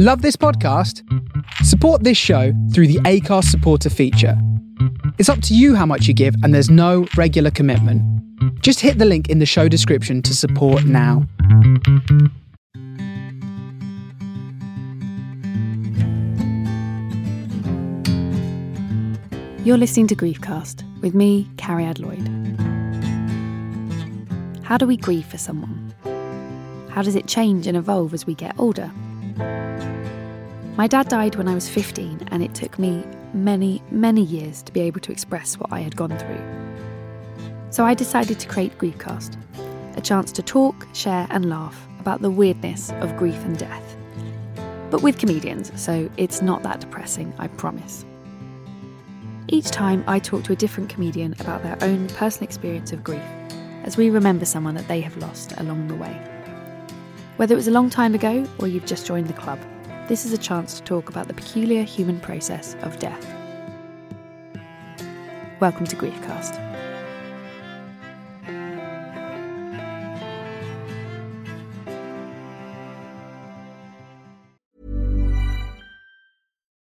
Love this podcast? Support this show through the Acast supporter feature. It's up to you how much you give, and there's no regular commitment. Just hit the link in the show description to support now. You're listening to Griefcast with me, Carrie Lloyd. How do we grieve for someone? How does it change and evolve as we get older? My dad died when I was 15, and it took me many, many years to be able to express what I had gone through. So I decided to create Griefcast, a chance to talk, share, and laugh about the weirdness of grief and death. But with comedians, so it's not that depressing, I promise. Each time I talk to a different comedian about their own personal experience of grief, as we remember someone that they have lost along the way. Whether it was a long time ago or you've just joined the club, this is a chance to talk about the peculiar human process of death. Welcome to Griefcast.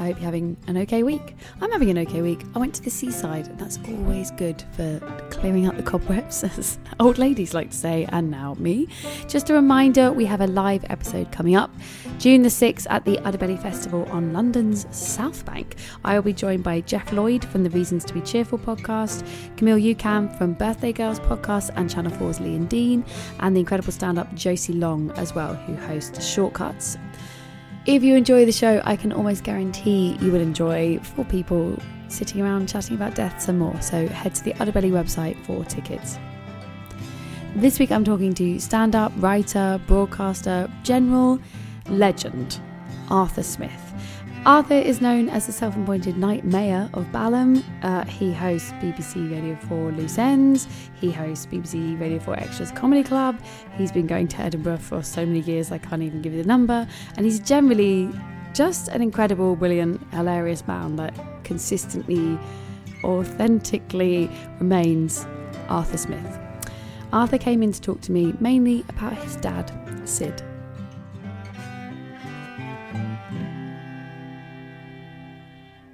I hope you're having an okay week. I'm having an okay week. I went to the seaside, that's always good for clearing out the cobwebs, as old ladies like to say, and now me. Just a reminder we have a live episode coming up June the 6th at the Udderbelly Festival on London's South Bank. I will be joined by Geoff Lloyd from the Reasons to Be Cheerful podcast, Camille Ucan from Birthday Girls podcast, and Channel 4's Lee and Dean, and the incredible stand up Josie Long as well, who hosts Shortcuts if you enjoy the show, I can almost guarantee you will enjoy four people sitting around chatting about death some more. So head to the Udderbelly website for tickets. This week I'm talking to stand up, writer, broadcaster, general, legend, Arthur Smith. Arthur is known as the self appointed Night Mayor of Balham. Uh, he hosts BBC Radio 4 Loose Ends. He hosts BBC Radio 4 Extras Comedy Club. He's been going to Edinburgh for so many years, I can't even give you the number. And he's generally just an incredible, brilliant, hilarious man that consistently, authentically remains Arthur Smith. Arthur came in to talk to me mainly about his dad, Sid.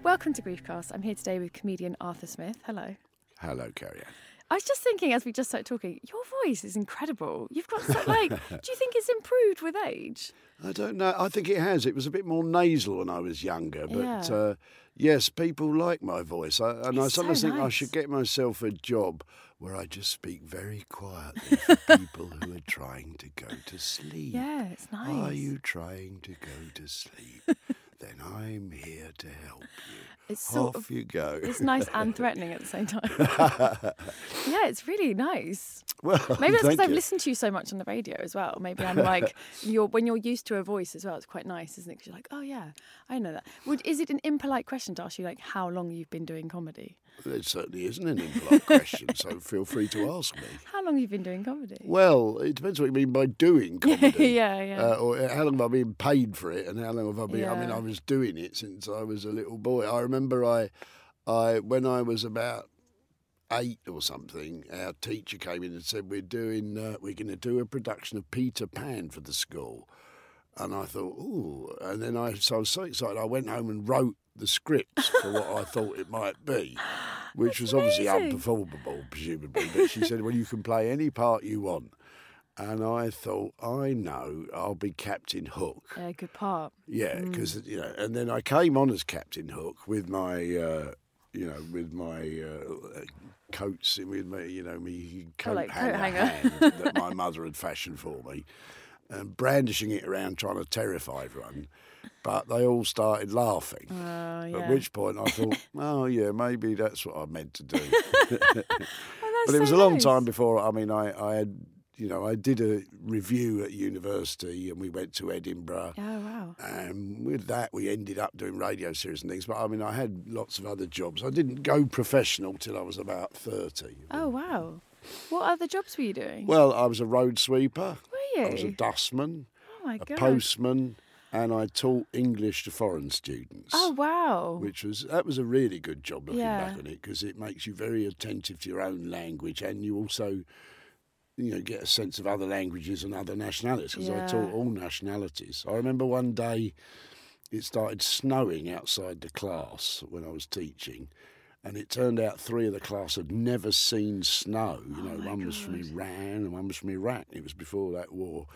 Welcome to Griefcast. I'm here today with comedian Arthur Smith. Hello. Hello, Carrie. I was just thinking as we just started talking, your voice is incredible. You've got so, like, do you think it's improved with age? I don't know. I think it has. It was a bit more nasal when I was younger, but Yeah. uh, yes, people like my voice. I, and I It's so sometimes think I should get myself a job where I just speak very quietly for people who are trying to go to sleep. Yeah, it's nice. Are you trying to go to sleep? then I'm here to help you. It's sort Off of you go. it's nice and threatening at the same time. yeah, it's really nice. well, Maybe that's because I've listened to you so much on the radio as well. Maybe I'm like you're when you're used to a voice as well. It's quite nice, isn't it? Because you're like, oh yeah, I know that. Would is it an impolite question to ask you like how long you've been doing comedy? It certainly isn't an impolite question, so feel free to ask me. How long have you've been doing comedy? Well, it depends what you mean by doing comedy. yeah, yeah. Uh, or how long have I been paid for it, and how long have I been? I mean, I was doing it since I was a little boy. I remember I, I when I was about eight or something, our teacher came in and said, "We're doing, uh, we're going to do a production of Peter Pan for the school." And I thought, ooh. And then I, so I was so excited, I went home and wrote the scripts for what I thought it might be. which was obviously amazing. unperformable, presumably. But she said, "Well, you can play any part you want." And I thought, I know, I'll be Captain Hook. Yeah, good part. Yeah, Mm. because you know, and then I came on as Captain Hook with my, uh, you know, with my uh, coats, with my, you know, me coat Oh, like coat hanger, hanger. hand that my mother had fashioned for me, and brandishing it around, trying to terrify everyone. But they all started laughing. Oh, At which point I thought, oh yeah, maybe that's what I meant to do. Oh, but it was a long nice. time before. I mean, I, I had, you know, I did a revue at university, and we went to Edinburgh. Oh, wow. And with that, we ended up doing radio series and things. But I mean, I had lots of other jobs. I didn't go professional till I was about 30. Oh, wow. What other jobs were you doing? Well, I was a road sweeper, were you? I was a dustman, Oh, my a God. postman, and I taught English to foreign students. Oh, wow. Which was that was a really good job looking Yeah. back on it because it makes you very attentive to your own language and you also you know get a sense of other languages and other nationalities because I taught all nationalities. I remember one day it started snowing outside the class when I was teaching. And it turned out three of the class had never seen snow. You know, Oh one was from Iran and one was from Iraq. It was before that war.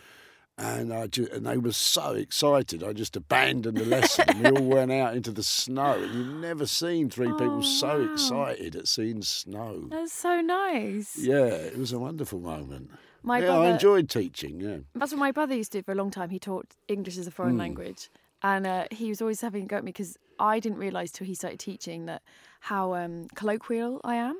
And I ju- and they were so excited. I just abandoned the lesson. we all went out into the snow, and you've never seen three people Oh, so wow. excited at seeing snow. That's so nice. Yeah, it was a wonderful moment. My yeah, brother, I enjoyed teaching. Yeah, That's what my brother used to do for a long time. He taught English as a foreign Hmm. language. And uh, he was always having a go at me because I didn't realise till he started teaching that how um, colloquial I am.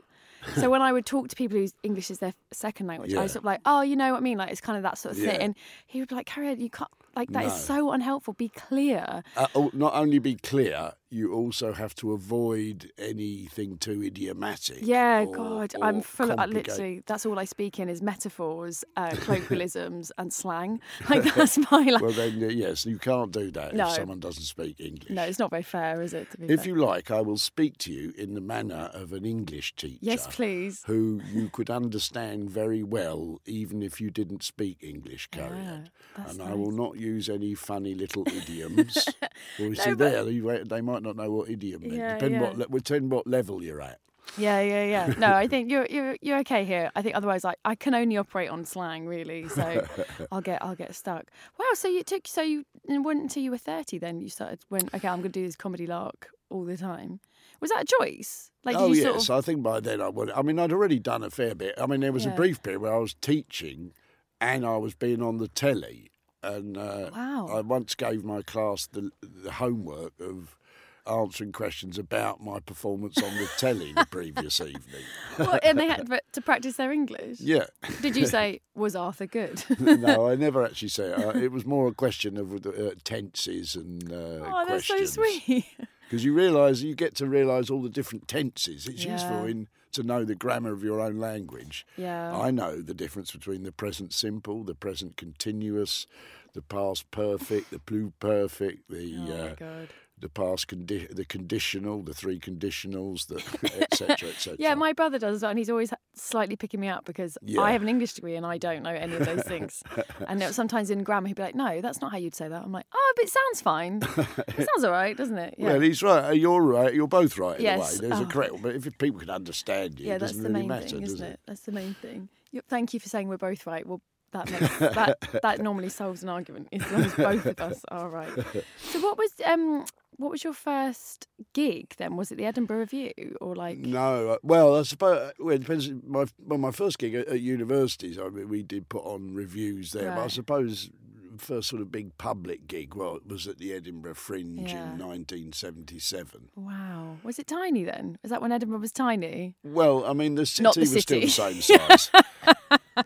So when I would talk to people whose English is their second language, I was sort of like, oh, you know what I mean? Like, it's kind of that sort of Yeah. thing. And he would be like, Carrie, you can't, like, that is No. so unhelpful. Be clear. uh, oh, not only be clear, you also have to avoid anything too idiomatic. Yeah, or- God, or I'm full of literally. That's all I speak in is metaphors, uh, colloquialisms, and slang. Like that's my like. Well, then, yes, you can't do that No. if someone doesn't speak English. no, it's not very fair, is it? To be If fair? you like, I will speak to you in the manner of an English teacher. yes, please. Who you could understand very well, even if you didn't speak English. Ah, that's and I will not use any funny little idioms. well, you see, but- there, they might not know what idiom means. Yeah, Depend yeah. what, le- depend what level you're at. Yeah, yeah, yeah. No, I think you're you're you're okay here. I think otherwise, I, I can only operate on slang really, so I'll get I'll get stuck. Wow. So you took so you went until you were thirty then you started when okay I'm going to do this comedy lark all the time. Was that a choice? Like oh, yes. sort of I think by then I would. I mean, I'd already done a fair bit. I mean, there was a brief period where I was teaching and I was being on the telly. And uh, Wow. I once gave my class the, the homework of answering questions about my performance on the telly the previous evening. What, and they had to- to practice their English. Yeah. Did you say was Arthur good? no, I never actually say. it. Uh, it was more a question of uh, tenses and uh, oh, that's so sweet. Because you realise, you get to realise all the different tenses. It's useful in to know the grammar of your own language. Yeah. I know the difference between the present simple, the present continuous, the past perfect, the pluperfect, the oh uh, my god. The past condi- the conditional, the three conditionals, the etc. etc. Yeah, my brother does as well, and he's always slightly picking me up because Yeah. I have an English degree and I don't know any of those things. and it- sometimes in grammar, he'd be like, "No, that's not how you'd say that." I'm like, "Oh, but it sounds fine. it sounds all right, doesn't it?" Yeah, Well, he's right. Uh, You're right. You're both right in Yes. a way. There's Oh. a correct but if people can understand you, yeah, it that's doesn't the really main matter, thing, isn't it? it? That's the main thing. Thank you for saying we're both right. Well, that makes, that that normally solves an argument as long as both of us are right. So, what was um what was your first gig then? Was it the Edinburgh Revue or like? No, uh, well, I suppose well, it depends. My well, my first gig at, at universities, I mean, we did put on revues there. But I suppose first sort of big public gig, well, it was at the Edinburgh Fringe Yeah. in 1977. Wow, was it tiny then? Was that when Edinburgh was tiny? Well, I mean, the city Not the was still the same size,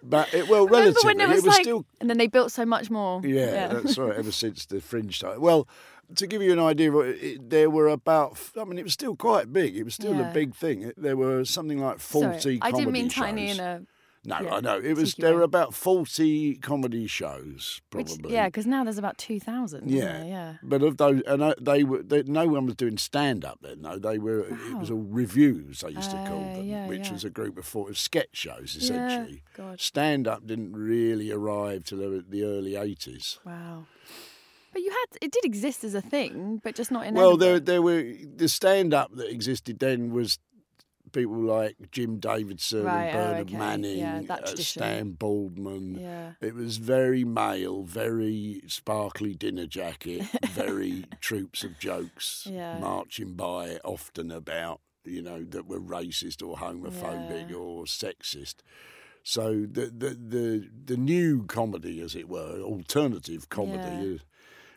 but it, well, relatively, there was, it was like, still and then they built so much more. Yeah, that's right. Ever since the fringe time. Well, to give you an idea, of it, there were about. I mean, it was still quite big. It was still Yeah. a big thing. There were something like forty. Sorry, I didn't mean comedy tiny shows. in a. No, yeah, I know it was. There were about forty comedy shows, Which, probably. yeah, because now there's about two thousand. Yeah. yeah. But of those, and uh, they were. They, no one was doing stand up then. No, they were. It was all revues. They used to call Uh, them, yeah, which yeah. was a group of four sketch shows essentially. Stand up didn't really arrive till the, the early eighties. wow. But you had it did exist as a thing, but just not in. Well, there there were the stand up that existed then was people like Jim Davidson Right, and oh, Bernard okay. Manning, Yeah, uh. Stan Boardman. Yeah. It was very male, very sparkly dinner jacket, very troops of jokes Yeah. marching by, often about you know that were racist or homophobic or sexist. So the, the the the new comedy, as it were, alternative comedy,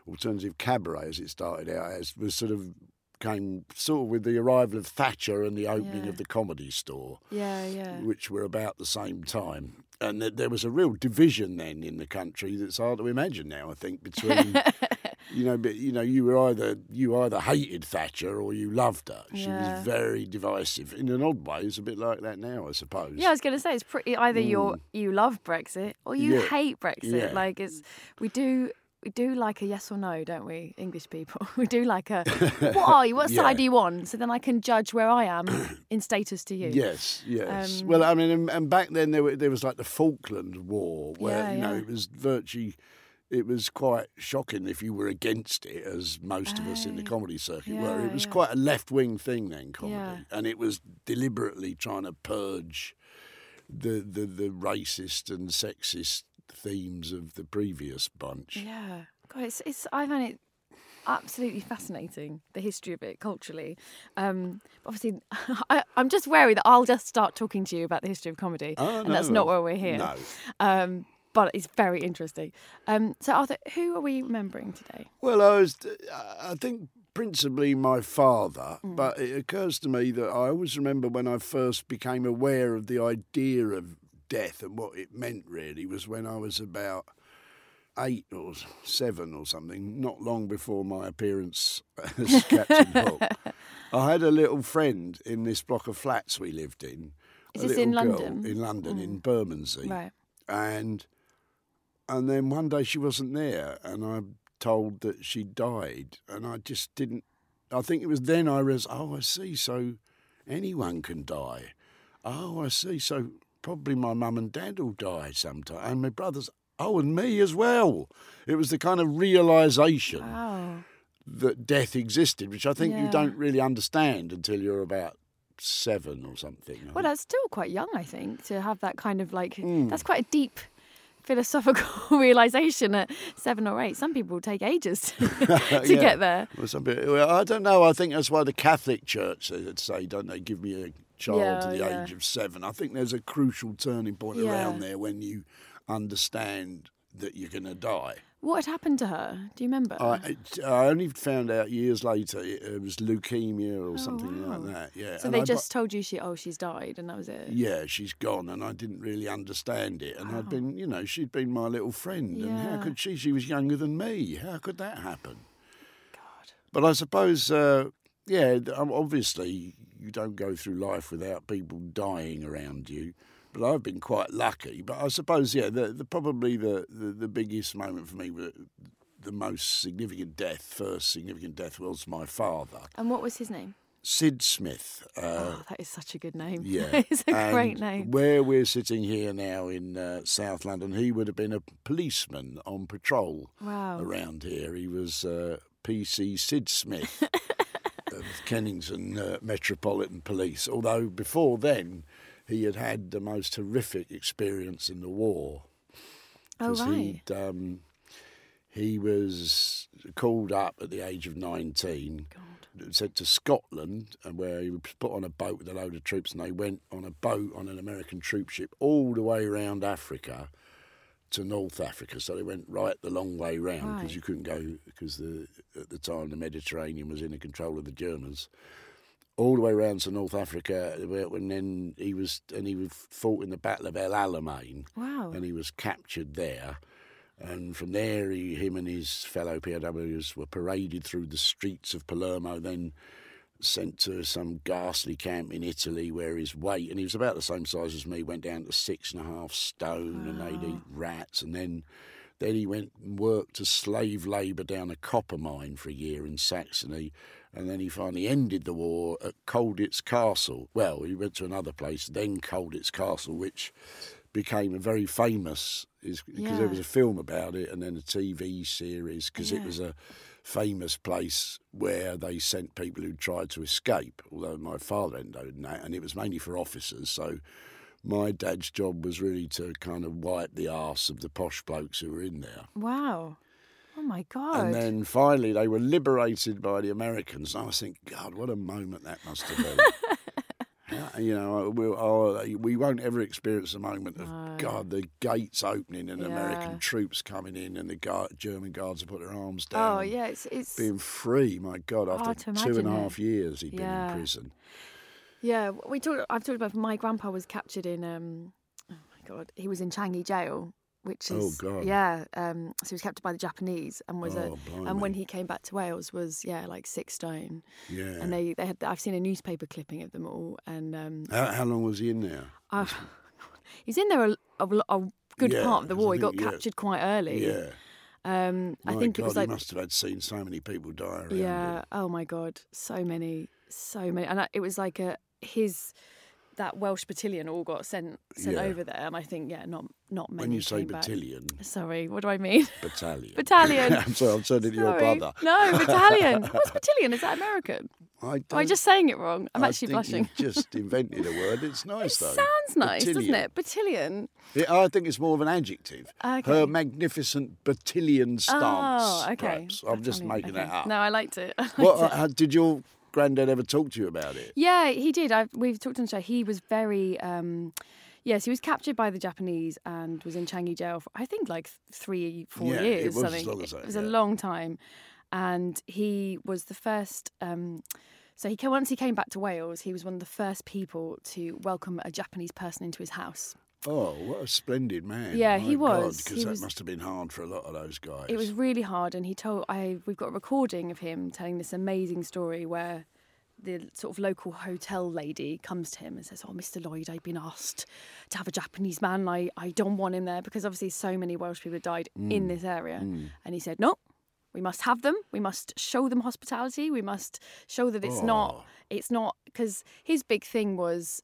alternative cabaret, as it started out as, was sort of came sort of with the arrival of Thatcher and the opening Yeah. of the comedy store Yeah, yeah. which were about the same time. And that there was a real division then in the country that's hard to imagine now. I think between you know, but you know, you were either you either hated Thatcher or you loved her. She Yeah. was very divisive in an odd way. It's a bit like that now, I suppose. Yeah, I was going to say it's pretty. Either you you love Brexit or you Mm. Yeah. hate Brexit. Like it's we do we do like a yes or no, don't we, English people? We do like a what are you? What Yeah. side do you on? So then I can judge where I am in status to you. Yes, yes. Um, well, I mean, and, and back then there were, there was like the Falkland War, where Yeah, you know yeah. it was virtually, it was quite shocking if you were against it, as most of us in the comedy circuit were. It was quite a left wing thing then, comedy, and it was deliberately trying to purge the the the racist and sexist themes of the previous bunch. Yeah. God, it's, it's I find it absolutely fascinating the history of it culturally. Um, obviously, I, I'm just wary that I'll just start talking to you about the history of comedy, Oh, and that's not why we're here. No. Um, but it's very interesting. Um, so, Arthur, who are we remembering today? Well, I was, I think principally my father, Mm. but it occurs to me that I always remember when I first became aware of the idea of death and what it meant really was when I was about eight or seven or something, not long before my appearance as Captain Hook. I had a little friend in this block of flats we lived in. Is a this in London? Mm. In London, in Bermondsey Right. and and then one day she wasn't there, and I'm told that she died, and I just didn't. I think it was then I realised, oh, I see. So anyone can die. Oh, I see. So probably my mum and dad will die sometime, and my brothers. Oh, and me as well. It was the kind of realisation Wow. that death existed, which I think you don't really understand until you're about seven or something. Well, that's still quite young, I think, to have that kind of like. Hmm. That's quite a deep philosophical realization at seven or eight. Some people take ages to, to Yeah. get there. Well, some people, well, I don't know. I think that's why the Catholic Church they would say, don't they, give me a child Yeah, to the yeah. age of seven. I think there's a crucial turning point Yeah. around there when you understand that you're going to die. What had happened to her? Do you remember? I, I only found out years later it, it was leukemia or something Oh, wow. like that. Yeah. so and they I just told you she, oh, she's died, and that was it. yeah, she's gone, and I didn't really understand it. And I'd been, you know, she'd been my little friend, and how could she? She was younger than me. How could that happen? God. But I suppose, uh, yeah, obviously you don't go through life without people dying around you. But I've been quite lucky. But I suppose, yeah, the, the probably the, the, the biggest moment for me, the most significant death, first significant death, was my father, And what was his name? Sid Smith. Uh, oh, that is such a good name. yeah, it's a and great name. Where we're sitting here now in uh, South London, he would have been a policeman on patrol Wow. around here. He was uh, PC Sid Smith Kennington uh, Metropolitan Police. Although before then, he had had the most horrific experience in the war. Oh, right. um, he was called up at the age of 19 God. sent to Scotland, where he was put on a boat with a load of troops, and they went on a boat on an American troop ship all the way around Africa to North Africa. So they went right the long way round because Right. you couldn't go because the at the time the Mediterranean was in the control of the Germans. All the way round to North Africa, and then he was and he was fought in the Battle of El Alamein Wow. and he was captured there. And from there, he, him and his fellow POWs were paraded through the streets of Palermo, then sent to some ghastly camp in Italy where his weight, and he was about the same size as me, went down to six and a half stone, and they'd eat rats. And then, then he went and worked as slave labour down a copper mine for a year in Saxony. And then he finally ended the war at Colditz Castle. Well, he went to another place, then Colditz Castle, which became a very famous is because Yeah. there was a film about it and then a TV series because Yeah. it was a famous place where they sent people who tried to escape. Although my father ended up in that, and it was mainly for officers. So my dad's job was really to kind of wipe the arse of the posh blokes who were in there. Wow. Oh my god. And then finally, they were liberated by the Americans. And I was thinking, God, what a moment that must have been. How- you know, uh, we'll, oh, uh, we won't ever experience a moment of No. God, the gates opening and Yeah. American troops coming in, and the guard, German guards have put their arms oh, down. oh yeah, it's it's being free. My God, after two and a half years, he'd been in prison. yeah. We talked. I've talked about my grandpa was captured in um. Oh my god, he was in Changi jail, which Oh, is God. yeah. Um, so he was captured by the Japanese and was a Oh, and when he came back to Wales was yeah like six stone. Yeah. And they they had I've seen a newspaper clipping of them all and um how, how long was he in there? He's in there a, a, a good Yeah, part of the war. He got think, yeah. captured quite early. Yeah. Um, I think God, it was like he must have had seen so many people die around yeah. him. Oh my god, so many, so many, and I, it was like a his that Welsh battalion all got sent sent Yeah. over there, and I think yeah, not not many. When you say came back. battalion, sorry, what do I mean? battalion. Battalion. I'm sorry, I'm turning to your brother. No, battalion. What's battalion? Is that American? I Am I just saying it wrong? I'm I actually blushing. Just invented a word. It's It nice though. sounds nice, doesn't it? Battalion. Yeah, I think it's more of an adjective. Okay. Her magnificent battalion stance. Oh, okay. perhaps. I'm just making okay. that up. No, I liked it. I liked What, it. uh, did your granddad ever talk to you about it? Yeah, he did. I've, we've talked on the show. He was very. Um, yes, he was captured by the Japanese and was in Changi jail for I think like three, four Yeah, it years. was as something. long as that, it was a long time, and he was the first. Um, so he once he came back to Wales, he was one of the first people to welcome a Japanese person into his house. Oh, what a splendid man! Yeah, he was. Because that was- must have been hard for a lot of those guys. It was really hard, and he told I we've got a recording of him telling this amazing story where the sort of local hotel lady comes to him and says, "Oh, Mr. Lloyd, I've been asked to have a Japanese man. I I don't want him there because obviously so many Welsh people died in Mm. this area." And he said, "No." We must have them. We must show them hospitality. We must show that it's Oh. not. It's not because his big thing was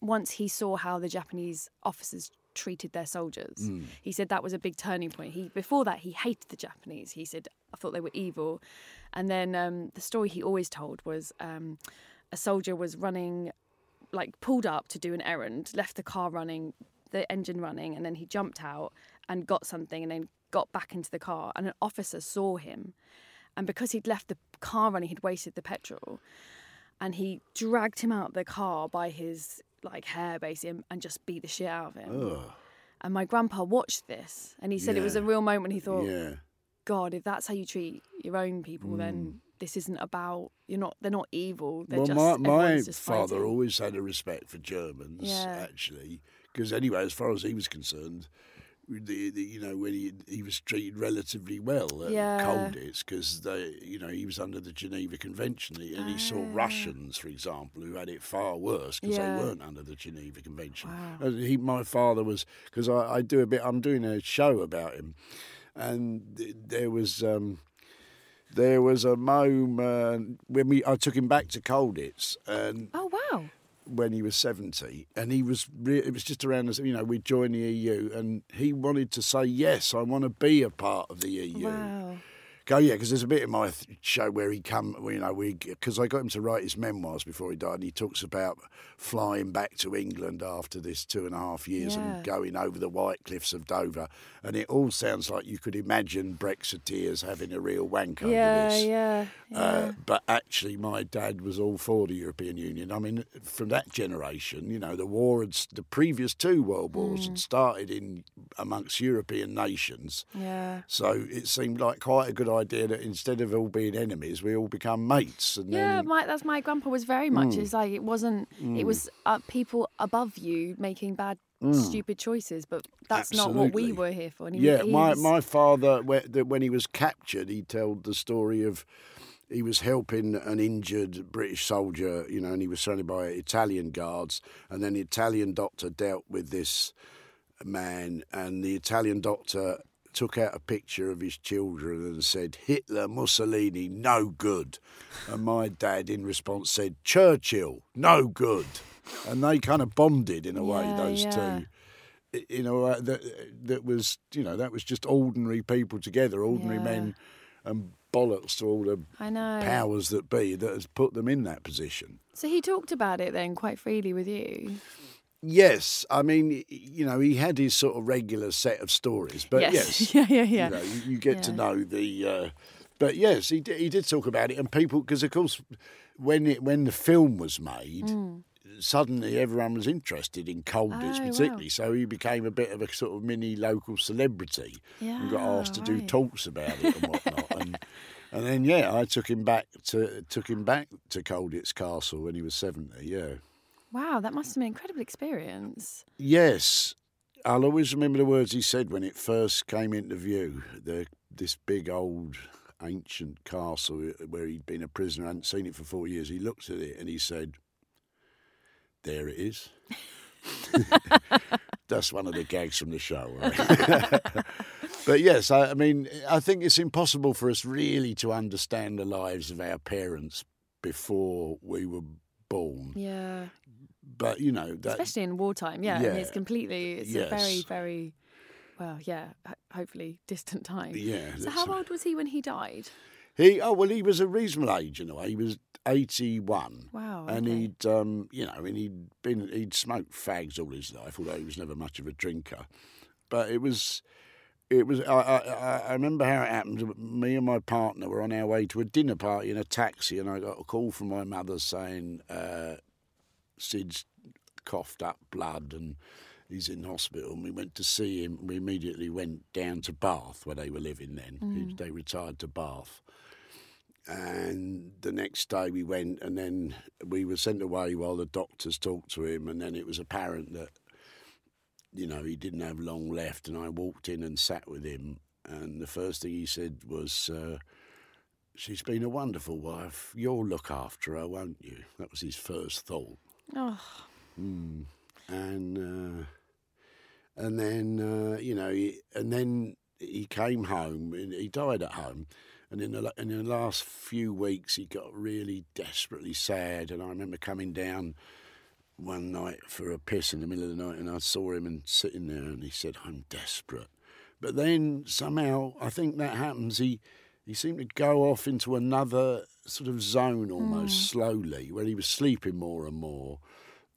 once he saw how the Japanese officers treated their soldiers, Mm. he said that was a big turning point. He before that he hated the Japanese. He said I thought they were evil, and then um, the story he always told was um, a soldier was running, like pulled up to do an errand, left the car running, the engine running, and then he jumped out and got something, and then got back into the car, and an officer saw him, and because he'd left the car running, he'd wasted the petrol and he dragged him out the car by his like hair basically and, and just beat the shit out of him. Ugh, And my grandpa watched this and he said it was a real moment. He thought, yeah. God, if that's how you treat your own people, then this isn't about you're not. They're not evil. They're Mm. well, just my, my father fighting. always had a respect for Germans, Yeah. actually, because anyway, as far as he was concerned, the, the, you know, when he he was treated relatively well at Yeah. Colditz because they, you know, he was under the Geneva Convention, and he saw Ah. Russians, for example, who had it far worse because Yeah. they weren't under the Geneva Convention. Wow. He, my father was because I, I do a bit. I'm doing a show about him, and th- there was. Um, there was a moment when we I took him back to Colditz, and Oh wow! When he was seventy, and he was re- it was just around us. You know, we joined the EU, and he wanted to say yes, I want to be a part of the EU. Wow. Go yeah, because there's a bit in my th- show where he come, you know, we because I got him to write his memoirs before he died, and he talks about flying back to England after this two and a half years Yeah. and going over the white cliffs of Dover, and it all sounds like you could imagine Brexiteers having a real wank over Yeah, this. yeah, yeah. Uh, but actually, my dad was all for the European Union. I mean, from that generation, you know, the war had the previous two world wars Mm. had started in amongst European nations. yeah. So it seemed like quite a good idea that instead of all being enemies, we all become mates. And Yeah, then, my, that's my grandpa was very Mm. much. It's like it wasn't. It was uh, people above you making bad, stupid choices, but that's not what we Mm. Were here for. He, yeah, he my was- my father, when he was captured, he told the story of he was helping an injured British soldier, you know, and he was surrounded by Italian guards, and then the Italian doctor dealt with this man, and the Italian doctor took out a picture of his children and said, Hitler, Mussolini, no good. And my dad, in response, said, Churchill, no good. And they kind of bonded in a way, Yeah, those yeah. two you know uh, that that was you know that was just ordinary people together ordinary Yeah. men and bollocks to all the I know. powers that be that has put them in that position. So he talked about it then quite freely with you. Yes, I mean, you know, he had his sort of regular set of stories, but yes, yeah, yeah, yeah. you know, you, you get to know the. Uh, but yes, he did, he did talk about it, and people because of course, when it when the film was made. Suddenly, everyone was interested in Colditz, Mm. Oh, wow. particularly. So he became a bit of a sort of mini local celebrity, and got Yeah, asked to do talks about it and whatnot. and and then, yeah, I took him back to took him back to Colditz Castle when he was seventy. Yeah. Wow, that must have been an incredible experience. Yes, I'll always remember the words he said when it first came into view. The this big old ancient castle where he'd been a prisoner, hadn't seen it for four years. He looked at it and he said, "There it is." That's one of the gags from the show. Right? but yes, I, I mean, I think it's impossible for us really to understand the lives of our parents before we were born. Yeah. But you know, that, Especially in wartime. Yeah. I mean, it's completely, it's a very, very, well, yeah, hopefully distant time. yeah. So how old was he when he died? He oh well, he was a reasonable age in a way. He was eighty one. Wow. And he'd, um, you know, and he'd been, he'd smoked fags all his life, although he was never much of a drinker. But it was, it was. I, I, I- I remember how it happened. Me and my partner were on our way to a dinner party in a taxi, and I got a call from my mother saying uh, Sid's coughed up blood and he's in hospital. And we went to see him. We immediately went down to Bath, where they were living then. He- They retired to Bath. And the next day we went, and then we were sent away while the doctors talked to him. And then it was apparent that, you know, he didn't have long left. And I walked in and sat with him. And the first thing he said was, uh, She's been a wonderful wife. You'll look after her, won't you? That was his first thought. Oh, Mm. And uh, and then uh, you know, he, and then he came home. And he died at home, and in the in the last few weeks, he got really desperately sad. And I remember coming down one night for a piss in the middle of the night, and I saw him and sitting there, and he said, "I'm desperate." But then somehow, I think that happens. He he seemed to go off into another sort of zone almost hmm. slowly, where he was sleeping more and more.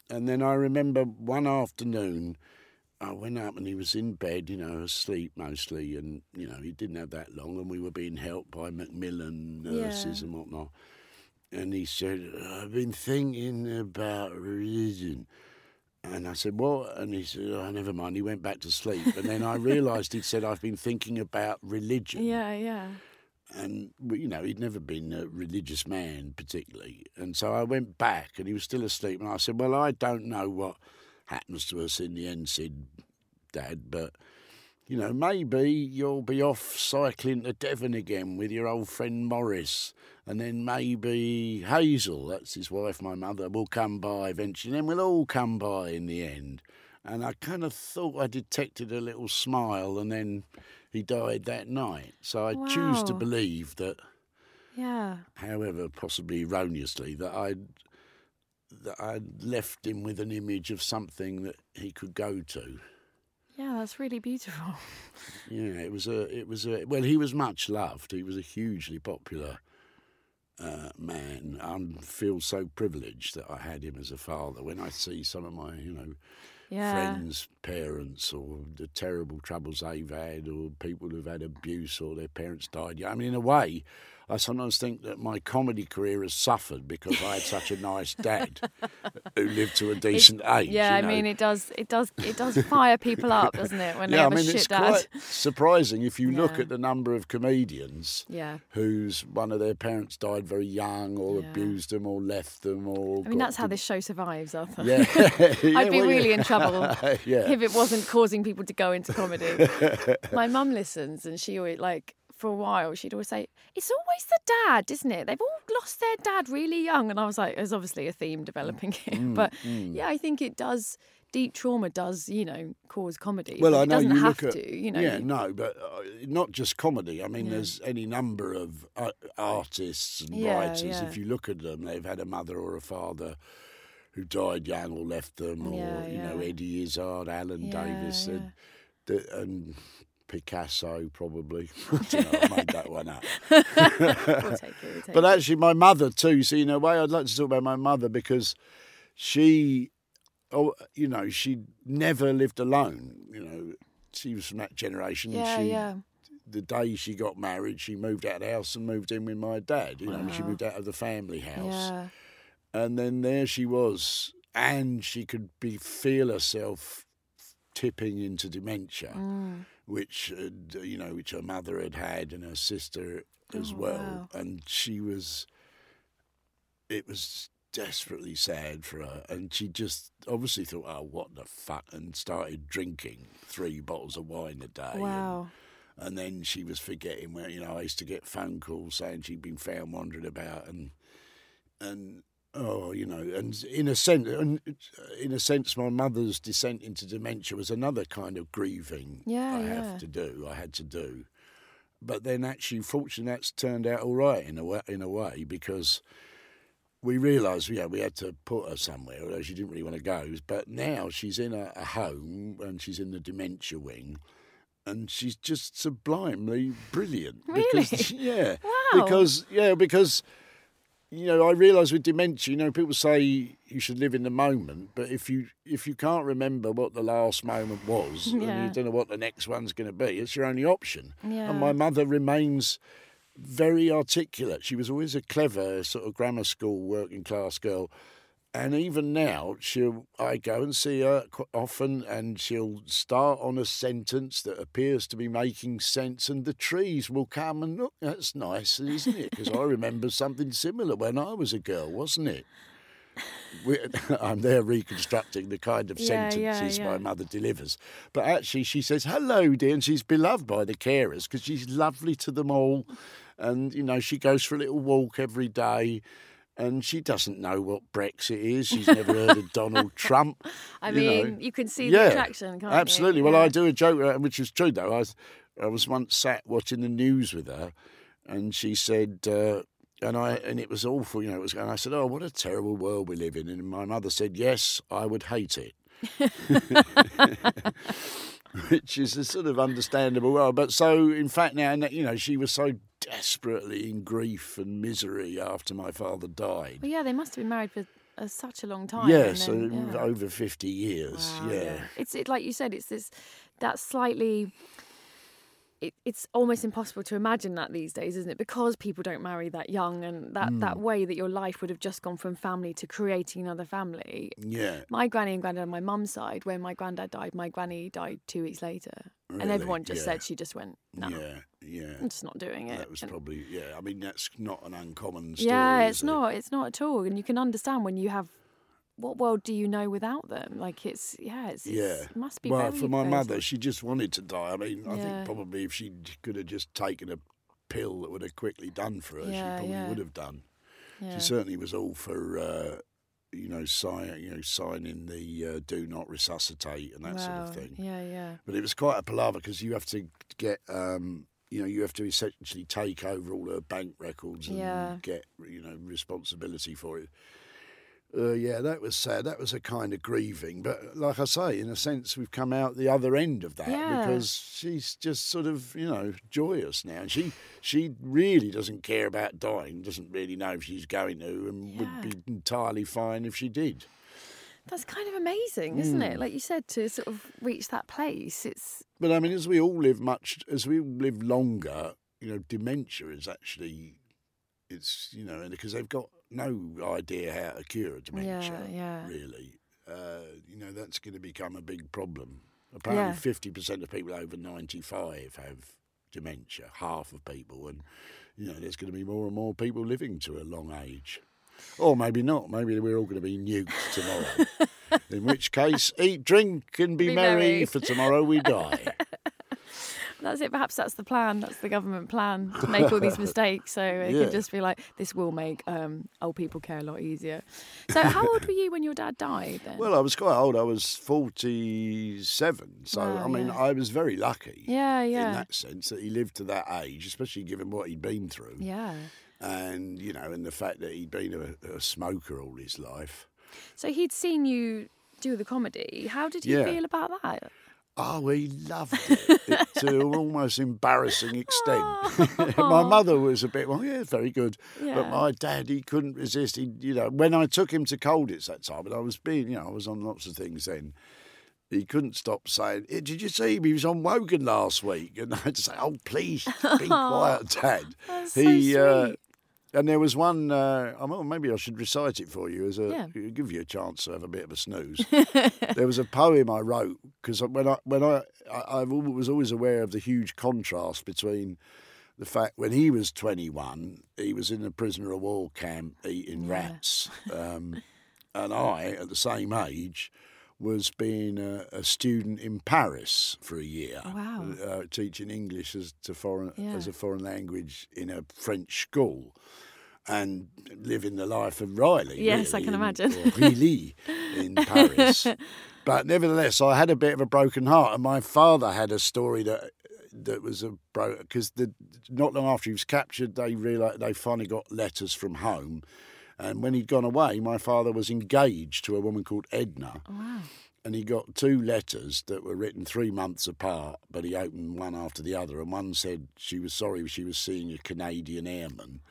And then I remember one afternoon, I went up and he was in bed, you know, asleep mostly, and you know he didn't have that long, and we were being helped by Macmillan nurses Yeah. and whatnot. And he said, "I've been thinking about religion." And I said, "What?" And he said, "Oh, never mind." He went back to sleep, and then I realised he'd said, "I've been thinking about religion." yeah, yeah. And you know he'd never been a religious man particularly. And so i went back and he was still asleep and i said well i don't know what happens to us in the end sid dad but you know maybe you'll be off cycling to devon again with your old friend morris and then maybe hazel that's his wife my mother will come by eventually and then we'll all come by in the end. And i kind of thought i detected a little smile and then he died that night. So I choose to believe that, Yeah. however, possibly erroneously, that I'd that I'd left him with an image of something that he could go to. Yeah, that's really beautiful. Yeah, it was a it was a well, he was much loved. He was a hugely popular uh, man. I feel so privileged that I had him as a father. When I see some of my, you know, Yeah. friends' parents or the terrible troubles they've had or people who've had abuse or their parents died. I mean, in a way, I sometimes think that my comedy career has suffered because I had such a nice dad who lived to a decent age. Yeah, I you know. mean it does it does it does fire people up, doesn't it, when they yeah, I have mean, a shit it's dad. surprising if you look at the number of comedians Yeah. whose one of their parents died very young or Yeah. abused them or left them or. I mean that's how this show survives, Arthur. Yeah, I'd be really in trouble yeah. if it wasn't causing people to go into comedy. My mum listens and she always like for a while she'd always say, It's always the dad, isn't it? They've all lost their dad really young and I was like, there's obviously a theme developing here. Mm, but yeah, I think it does deep trauma does, you know, cause comedy. Well, I it know doesn't you have look at to, you know. yeah, you- no, but uh, not just comedy. I mean, Yeah. there's any number of uh, artists and Yeah, writers. If you look at them, they've had a mother or a father who died young or left them, or you know. Eddie Izzard, Alan Davies, and and Picasso, probably. I don't know, I made that one up. we'll it. We'll But actually, my mother too. So in a way, I'd like to talk about my mother because she, oh, you know, she never lived alone. You know, she was from that generation. yeah, she, yeah. The day she got married, she moved out of the house and moved in with my dad. You know, she moved out of the family house, Yeah. and then there she was, and she could be feel herself tipping into dementia Mm. Which uh, you know, which her mother had had and her sister as Oh, well, wow. and she was. It was desperately sad for her, and she just obviously thought, "Oh, what the fuck," and started drinking three bottles of wine a day. and- Wow. And, then she was forgetting where you know I used to get phone calls saying she'd been found wandering about, and and oh, you know, and in a sense, and uh, in a sense, my mother's descent into dementia was another kind of grieving Yeah, I yeah. have to do. I had to do, but then actually, fortunately, that's turned out all right in a way, in a way because we realised, yeah, we had to put her somewhere, although she didn't really want to go. But now she's in a, a home and she's in the dementia wing. And she's just sublimely brilliant. Because, yeah. Wow. Because, yeah, because, you know, I realise with dementia, you know, people say you should live in the moment, but if you if you can't remember what the last moment was and you don't know what the next one's going to be, it's your only option. Yeah. And my mother remains very articulate. She was always a clever sort of grammar school working class girl. And even now, she'll I go and see her often, and she'll start on a sentence that appears to be making sense, and the trees will come and look. That's nice, isn't it? Because I remember something similar when I was a girl, wasn't it? We- I'm there reconstructing the kind of Yeah, yeah, sentences my mother delivers. But actually, she says, hello, dear, and she's beloved by the carers because she's lovely to them all. And, you know, she goes for a little walk every day. And she doesn't know what Brexit is. She's never heard of Donald Trump. I you mean, know. you can see Yeah, the attraction, can't you? Absolutely. Well, Yeah. I do a joke, uh, which is true, though. I was, I was once sat watching the news with her, and she said, uh, and I, and it was awful, you know. It was, and I said, "Oh, what a terrible world we live in." And my mother said, "Yes, I would hate it." Which is a sort of understandable. Well, but so in fact now, you know, she was so desperately in grief and misery after my father died. Well, yeah, they must have been married for uh, such a long time. Yes, then, yeah. over fifty years. Wow, yeah. It's it, like you said, it's this that slightly. It, it's almost impossible to imagine that these days, isn't it? Because people don't marry that young, and that, Hmm. that way that your life would have just gone from family to creating another family. Yeah. My granny and granddad on my mum's side, when my granddad died, my granny died two weeks later, and everyone just Yeah. said she just went, "No, Yeah, yeah. I'm just not doing it." That was And- probably yeah. I mean, that's not an uncommon story. yeah, it's it? not. It's not at all, and you can understand when you have. What world do you know without them? Like it's yeah, it's, it's Yeah, it must be well, for my very mother, she just wanted to die. I mean, I think probably if she could have just taken a pill that would have quickly done for her, Yeah, she probably yeah. would have done. Yeah. She certainly was all for. Uh, you know, sign, you know, signing the uh, "do not resuscitate" and that sort of thing. Yeah, yeah. But it was quite a palaver because you have to get, um, you know, you have to essentially take over all her bank records and Yeah. get, you know, responsibility for it. Uh, yeah, that was sad. That was a kind of grieving. But like I say, in a sense, we've come out the other end of that Yeah. because she's just sort of, you know, joyous now. And she she really doesn't care about dying. Doesn't really know if she's going to, and Yeah. would be entirely fine if she did. That's kind of amazing, isn't Mm. it? Like you said, to sort of reach that place. It's But I mean, as we all live much, as we live longer, you know, dementia is actually, it's you know, because they've got no idea how to cure dementia. yeah, yeah. Really, uh, you know, that's going to become a big problem. Apparently, Yeah. fifty percent of people over ninety-five have dementia. Half of people, and you know, there's going to be more and more people living to a long age. Or maybe not. Maybe we're all going to be nuked tomorrow. In which case, eat, drink, and be, Be merry, merry. for tomorrow we die. that's it. Perhaps that's the plan. That's the government plan to make all these mistakes, so it Yeah. can just be like this will make um, old people care a lot easier. So, how old were you when your dad died? Then? Well, I was quite old. I was 47. So, Wow, I mean, yeah. I was very lucky yeah, yeah, in that sense that he lived to that age, especially given what he'd been through. yeah. And, you know, and the fact that he'd been a, a smoker all his life. So he'd seen you do the comedy. How did he Yeah. feel about that? Oh, he loved it, it to an almost embarrassing extent. my mother was a bit, well, yeah, very good. But my dad, he couldn't resist. He, you know, when I took him to Colditz that time, and I was being, you know, I was on lots of things then. He couldn't stop saying, "Eh, "Did you see him? He was on Wogan last week." And I had to say, "Oh, please be quiet, Dad." That's so he, uh. And there was one. Uh, well, maybe I should recite it for you as a Yeah. give you a chance to have a bit of a snooze. there was a poem I wrote because when I when I, I I was always aware of the huge contrast between the fact when he was 21, he was in a prisoner of war camp eating rats, um, and I, at the same age, was being a, a student in Paris for a year, Wow. uh, teaching English as to foreign Yeah. as a foreign language in a French school. And living the life of Riley. Yes, I can in- imagine. Riley in Paris. But nevertheless, I had a bit of a broken heart, and my father had a story that that was a bro because the not long after he was captured, they realized they finally got letters from home, and when he'd gone away, my father was engaged to a woman called Edna. Wow. And he got two letters that were written three months apart, but he opened one after the other. And one said she was sorry she was seeing a Canadian airman.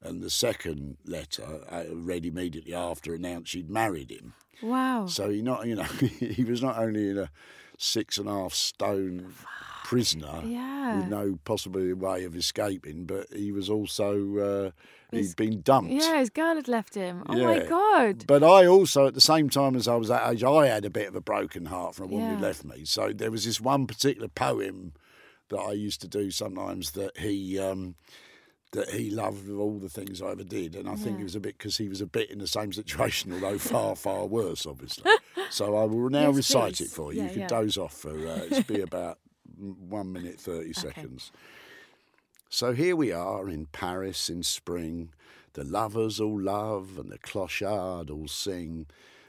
And the second letter, uh, read immediately after, announced she'd married him. Wow. So he not, you know, he was not only in a six and a half stone prisoner Yeah. with no possible way of escaping, but he was also uh, he'd been dumped. Yeah, his girl had left him. Oh my god. But I also, at the same time as I was that age, I had a bit of a broken heart from a woman who left me. So there was this one particular poem that I used to do sometimes that he. Um, that he loved of all the things I ever did, and I think it was a bit because he was a bit in the same situation, although far, far worse, obviously. so I will now Yes, recite please. it for you. Yeah, you can yeah. doze off for uh, it's be about one minute thirty seconds. So here we are in Paris in spring. The lovers all love and the clochard all sing.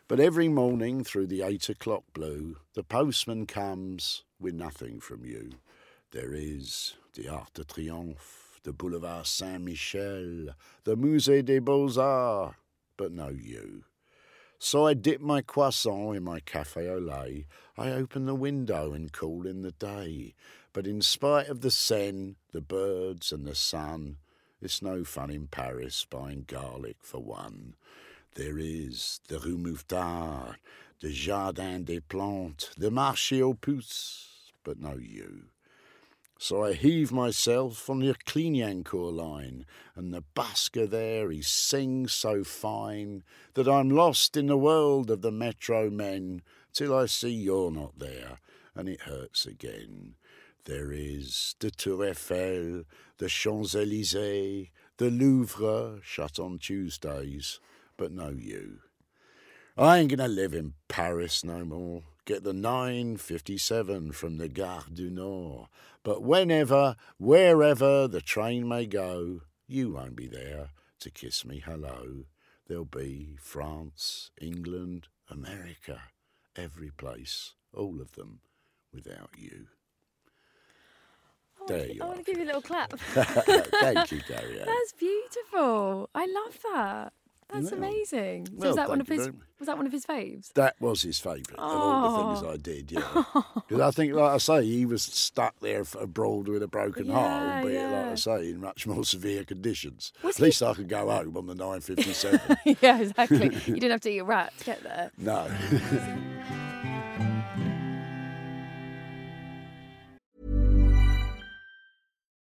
But every morning through the eight o'clock blue, the postman comes with nothing from you. There is the Arc de Triomphe, the Boulevard Saint Michel, the Musée des Beaux Arts, but no you. So I dip my croissant in my cafe au lait. I open the window and call in the day. But in spite of the Seine, the birds, and the sun, it's no fun in Paris buying garlic for one. There is the Rue Mouffetard, the Jardin des Plantes, the Marché aux Puces, but no you. So I heave myself on the Clignancourt line, and the busker there he sings so fine that I'm lost in the world of the metro men till I see you're not there, and it hurts again. There is the Tour Eiffel, the Champs Elysees, the Louvre shut on Tuesdays, but no you. I ain't gonna live in Paris no more. Get the 957 from the Gare du Nord. But whenever, wherever the train may go, you won't be there to kiss me hello. There'll be France, England, America, every place, all of them, without you. Oh, there you I are. want to give you a little clap. Thank you, Gary. That's beautiful. I love that. That's Well, amazing. So well, was that one of his? Was that one of his faves? That was his favourite of all the things Oh. I did, yeah. Because I think, like I say, he was stuck there abroad with a broken Yeah, heart, albeit, like. I say, in much more severe conditions. Was At he- least I could go home on the 957. yeah, exactly. you didn't have to eat a rat to get there. no.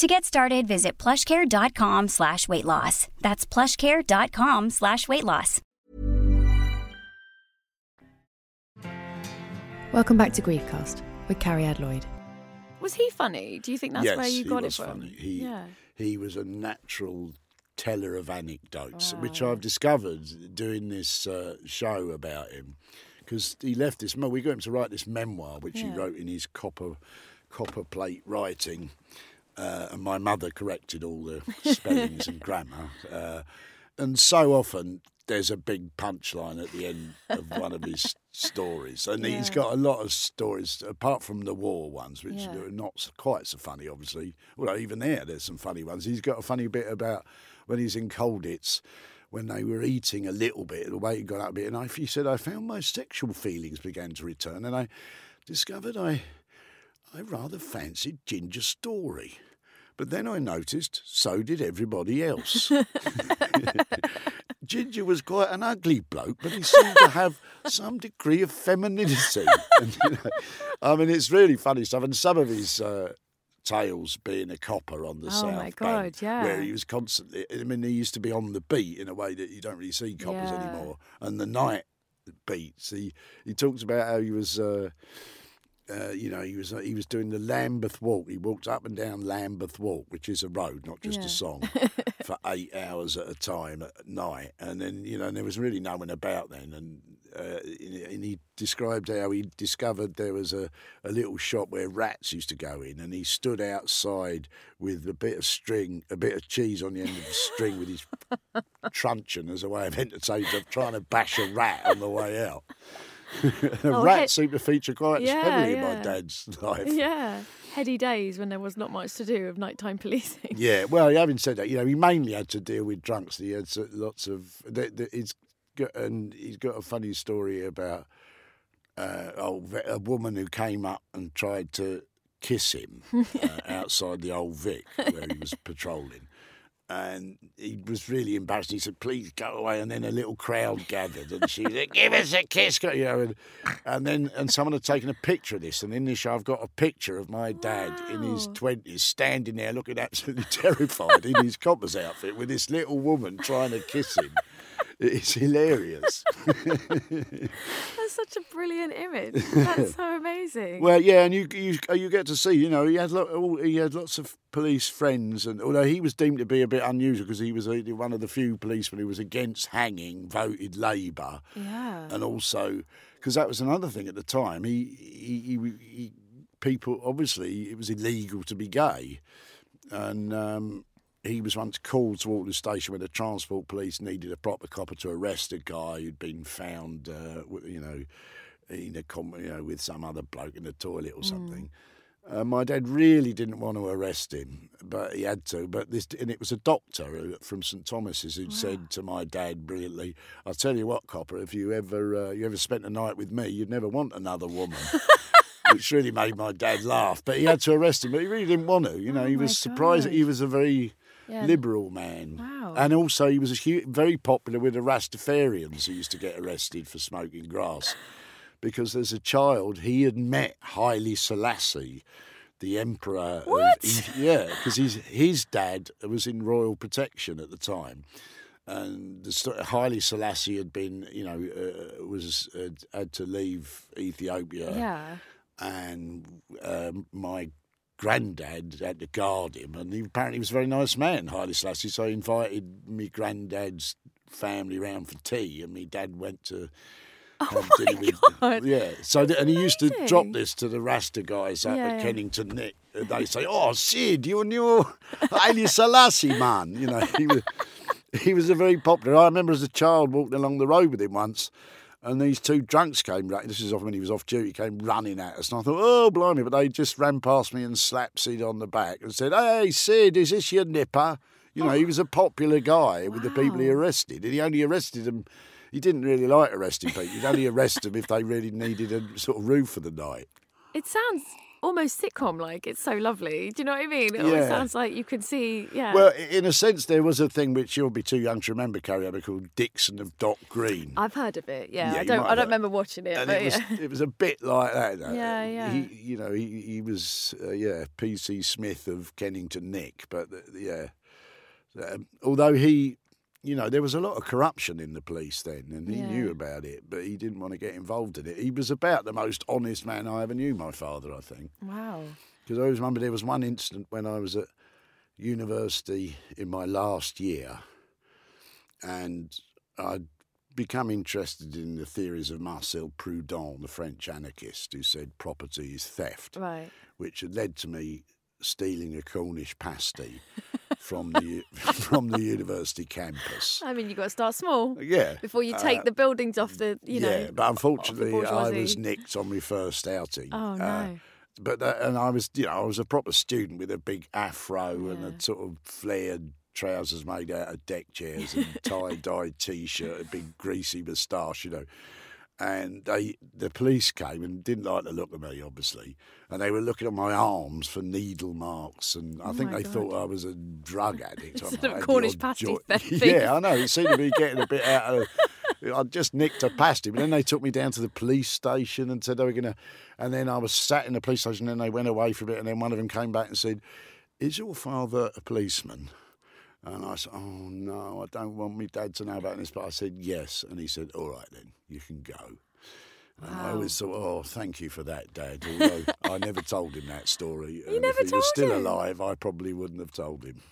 To get started, visit plushcare.com slash weight loss. That's plushcare.com slash weight loss. Welcome back to Griefcast with Cariad Lloyd. Was he funny? Do you think that's yes, where you got it from? funny. He, yeah. he was a natural teller of anecdotes, which Oh. I've discovered doing this uh, show about him. Because he left this, we got him to write this memoir, which he wrote in his copper copper plate writing, uh, and my mother corrected all the spellings and grammar. Uh, and so often there's a big punchline at the end of one of his stories, and he's got a lot of stories apart from the war ones, which Yeah. are not quite so funny, obviously. Although even there, there's some funny ones. He's got a funny bit about when he's in Colditz. When they were eating a little bit, the weight gone up a bit, and I, he said, I found my sexual feelings began to return, and I discovered I, I rather fancied Ginger Story. But then I noticed so did everybody else. Ginger was quite an ugly bloke, but he seemed to have some degree of femininity. And, you know, I mean, it's really funny stuff. And some of his uh, tales being a copper on the Oh, South my Bank, yeah. where he was constantly. I mean, he used to be on the beat in a way that you don't really see coppers Yeah. anymore. And the night beats, he he talks about how he was. Uh, uh, you know, he was he was doing the Lambeth Walk. He walked up and down Lambeth Walk, which is a road, not just Yeah. a song, for eight hours at a time at night. And then, you know, and there was really no one about then. And uh, and he described how he discovered there was a, a little shop where rats used to go in, and he stood outside with a bit of string, a bit of cheese on the end of the string with his truncheon as a way of entertaining, trying to bash a rat on the way out. a Oh, rat he- seemed to feature quite Yeah, heavily in my dad's life. Yeah. Heady days when there was not much to do of nighttime policing. Yeah, well, having said that, you know, he mainly had to deal with drunks. He had lots of. The, the, he's got, and he's got a funny story about uh, oh, a woman who came up and tried to kiss him uh, outside the old Vic where he was patrolling. And he was really embarrassed. He said, "Please go away." And then a little crowd gathered, and she said, "Give us a kiss," you know. And, and then, and someone had taken a picture of this. And in this show, I've got a picture of my dad in his twenties, standing there looking absolutely terrified in his copper's outfit, with this little woman trying to kiss him. It's hilarious. That's such a brilliant image. That's so amazing. Well, yeah, and you you you get to see, you know, he had lo- he had lots of police friends, and although he was deemed to be a bit unusual because he was a, one of the few policemen who was against hanging, voted Labour, yeah. and also because that was another thing at the time. He he, he, he people obviously it was illegal to be gay, and. Um, he was once called to Waterloo Station when the transport police needed a proper copper to arrest a guy who'd been found, uh, you know, in a com- you know, with some other bloke in the toilet or something. Uh, my dad really didn't want to arrest him, but he had to. But this, and it was a doctor from St Thomas's who said to my dad brilliantly, "I'll tell you what, Copper, if you ever uh, you ever spent a night with me, you'd never want another woman." Which really made my dad laugh, but he had to arrest him. But he really didn't want to. You know, Oh he was surprised. He was a very Yeah. liberal man. Wow. And also, he was a hu- very popular with the Rastafarians who used to get arrested for smoking grass. Because as a child, he had met Haile Selassie, the emperor. What? Of, yeah, because his, his dad was in royal protection at the time. And the Haile Selassie had been, you know, uh, was had, had to leave Ethiopia yeah. and um, my granddad had to guard him, and he apparently was a very nice man, Haile Selassie. So he invited me granddad's family round for tea, and my dad went to. Oh my with- God. Yeah, so and he used to drop this to the Rasta guys up Yeah, at yeah. Kennington Nick. They say, "Oh, Sid, you knew Haile Selassie, man." You know, he was he was a very popular. I remember as a child walking along the road with him once, And these two drunks came, ra- this is off when he was off duty, came running at us. And I thought, oh, blimey. But they just ran past me and slapped Sid on the back and said, hey, Sid, is this your nipper? You know, he was a popular guy with the people he arrested. And he only arrested them. He didn't really like arresting people. He'd only arrest them if they really needed a sort of roof for the night. It sounds almost sitcom like. It's so lovely. Do you know what I mean? It Yeah. always sounds like you can see. Yeah. Well, in a sense, there was a thing which you'll be too young to remember, Carrie, called Dixon of Dock Green. I've heard of it. Yeah, Yeah, I don't. I don't remember watching it, and but it was yeah. it was a bit like that. though. Yeah, yeah. He, you know, he he was uh, yeah PC Smith of Kennington Nick, but uh, yeah. Um, although he, you know, there was a lot of corruption in the police then, and he Yeah. knew about it, but he didn't want to get involved in it. He was about the most honest man I ever knew. My father, I think. Wow. Because I always remember there was one incident when I was at university in my last year, and I'd become interested in the theories of Marcel Proudhon, the French anarchist, who said property is theft, Right. which had led to me stealing a Cornish pasty from the from the university campus. I mean, you've got to start small Yeah. before you take uh, the buildings off the. You know. yeah, but unfortunately, I was nicked on my first outing. Oh no. Uh, but uh, and I was, you know, I was a proper student with a big afro and a sort of flared trousers made out of deck chairs and tie dye t-shirt, a big greasy moustache, you know. And they, the police came and didn't like the look of me, obviously. And they were looking at my arms for needle marks, and I oh think Oh my they God. thought I was a drug addict. Sort of Cornish pasty. Yeah, I know. It seemed to be getting a bit out of. I just nicked a pasty, but then they took me down to the police station and said they were going to. And then I was sat in the police station, and they went away for a bit, and then one of them came back and said, "Is your father a policeman?" And I said, "Oh no, I don't want my dad to know about this." But I said, "Yes," and he said, "All right then, you can go." And I always thought, "Oh, thank you for that, Dad." Although I never told him that story. and never if he told was still him? alive, I probably wouldn't have told him.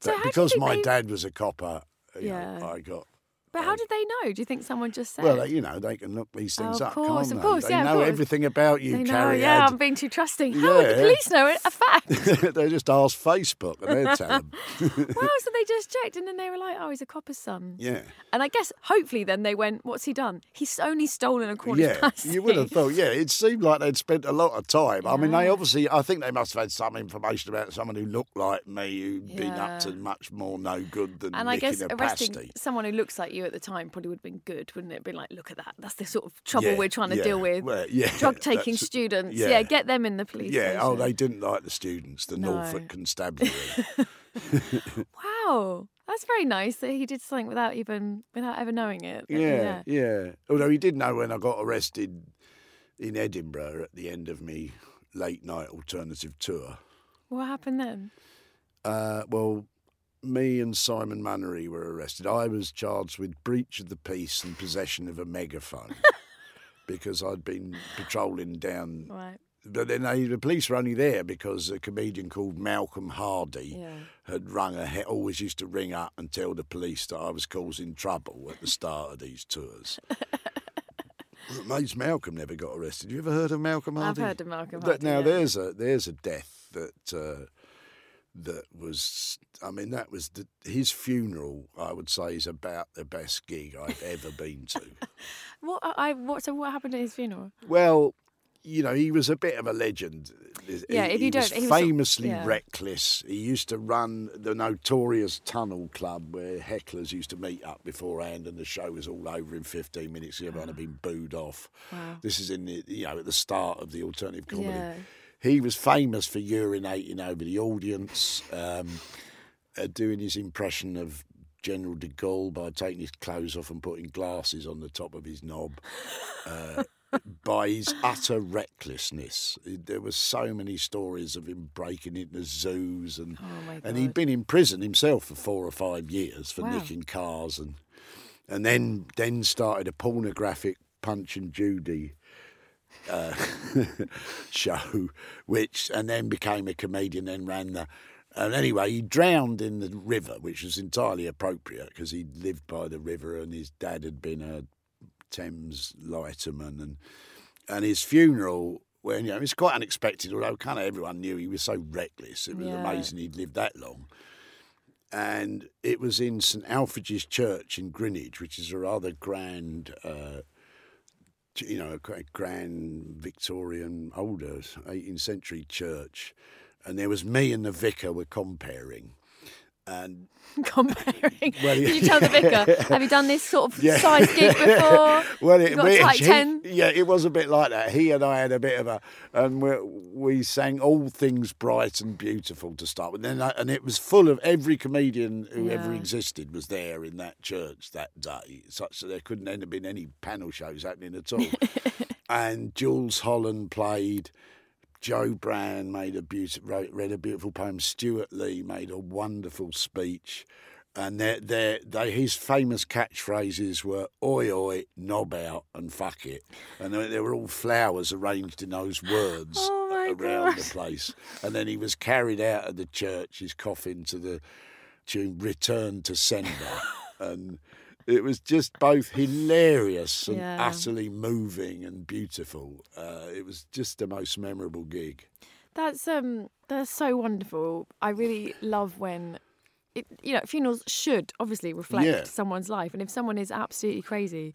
So But because my they- dad was a copper, Yeah. know, I got. But how did they know? Do you think someone just said? Well, you know, they can look these oh, things Oh, up, of course, can't of course, they yeah, of know course. everything about you, they know. Carrie Yeah. I'm being too trusting. How would the police know it? A fact. they just ask Facebook and they'd tell them. wow, so they just checked and then they were like, "Oh, he's a copper's son." Yeah. And I guess hopefully then they went, "What's he done? He's only stolen a quarter." yeah, pasty." you would have thought. Yeah, it seemed like they'd spent a lot of time. I mean, they obviously. I think they must have had some information about someone who looked like me, who'd been up to much more no good than And I guess a arresting pasty. someone who looks like you at the time probably would have been good, wouldn't it? Be like, look at that. That's the sort of trouble Yeah, we're trying to yeah, deal with. well, yeah, Drug taking students. yeah. Yeah. get them in the police. Yeah. Oh, they didn't like the students, the No. Norfolk Constabulary. Wow, that's very nice that he did something without even without ever knowing it. Yeah, yeah. Although he did know when I got arrested in Edinburgh at the end of me late night alternative tour. What happened then? Uh, well, me and Simon Munnery were arrested. I was charged with breach of the peace and possession of a megaphone because I'd been patrolling down. Right. But then they, the police were only there because a comedian called Malcolm Hardee Yeah. had rung a always used to ring up and tell the police that I was causing trouble at the start of these tours. Mates Malcolm never got arrested. You ever heard of Malcolm Hardee? I've heard of Malcolm Hardee, now yeah. there's a there's a death that uh, that was. I mean, that was the, his funeral. I would say is about the best gig I've ever been to. What I what so what happened at his funeral? Well, you know, he was a bit of a legend. He- Yeah, if you he don't- was he was famously yeah. reckless. He used to run the notorious Tunnel Club, where hecklers used to meet up beforehand, and the show was all over in 15 minutes. Everyone had ah. been booed off. Wow. This is in the you know at the start of the alternative comedy. Yeah. He was famous for urinating over the audience, um, uh, doing his impression of General de Gaulle by taking his clothes off and putting glasses on the top of his knob. Uh, by his utter recklessness, there were so many stories of him breaking into zoos, and Oh and he'd been in prison himself for four or five years for Wow. nicking cars, and and then then started a pornographic Punch and Judy uh, show, which and then became a comedian, then ran the. And anyway, he drowned in the river, which was entirely appropriate because he lived by the river and his dad had been a Thames lighterman, and and his funeral. When you know, it's quite unexpected, although kind of everyone knew he was so reckless. It was Yeah. amazing he'd lived that long. And it was in St Alfege's Church in Greenwich, which is a rather grand uh, you know, a gra- grand Victorian, older 18th century church, and there was me and the vicar were comparing, and Comparing. Well, Did you tell the vicar? Have you done this sort of Yeah. size gig before? well, it, we- like 10? yeah, it was a bit like that. He and I had a bit of a, and we, we sang all things bright and beautiful to start with. Then, I, and it was full of every comedian who ever existed was there in that church that day, such that there couldn't end have been any panel shows happening at all. and Jools Holland played. Joe Brown made a beautiful, wrote, read a beautiful poem. Stewart Lee made a wonderful speech, and they they they his famous catchphrases were "Oi oi, knob out, and fuck it," and they, they were all flowers arranged in those words Oh, around God. the place. And then he was carried out of the church, his coffin to the tune "Return to Sender," and. It was just both hilarious and Yeah. utterly moving and beautiful. Uh, it was just the most memorable gig. That's um that's so wonderful. I really love when it you know, funerals should obviously reflect Yeah. someone's life. And if someone is absolutely crazy,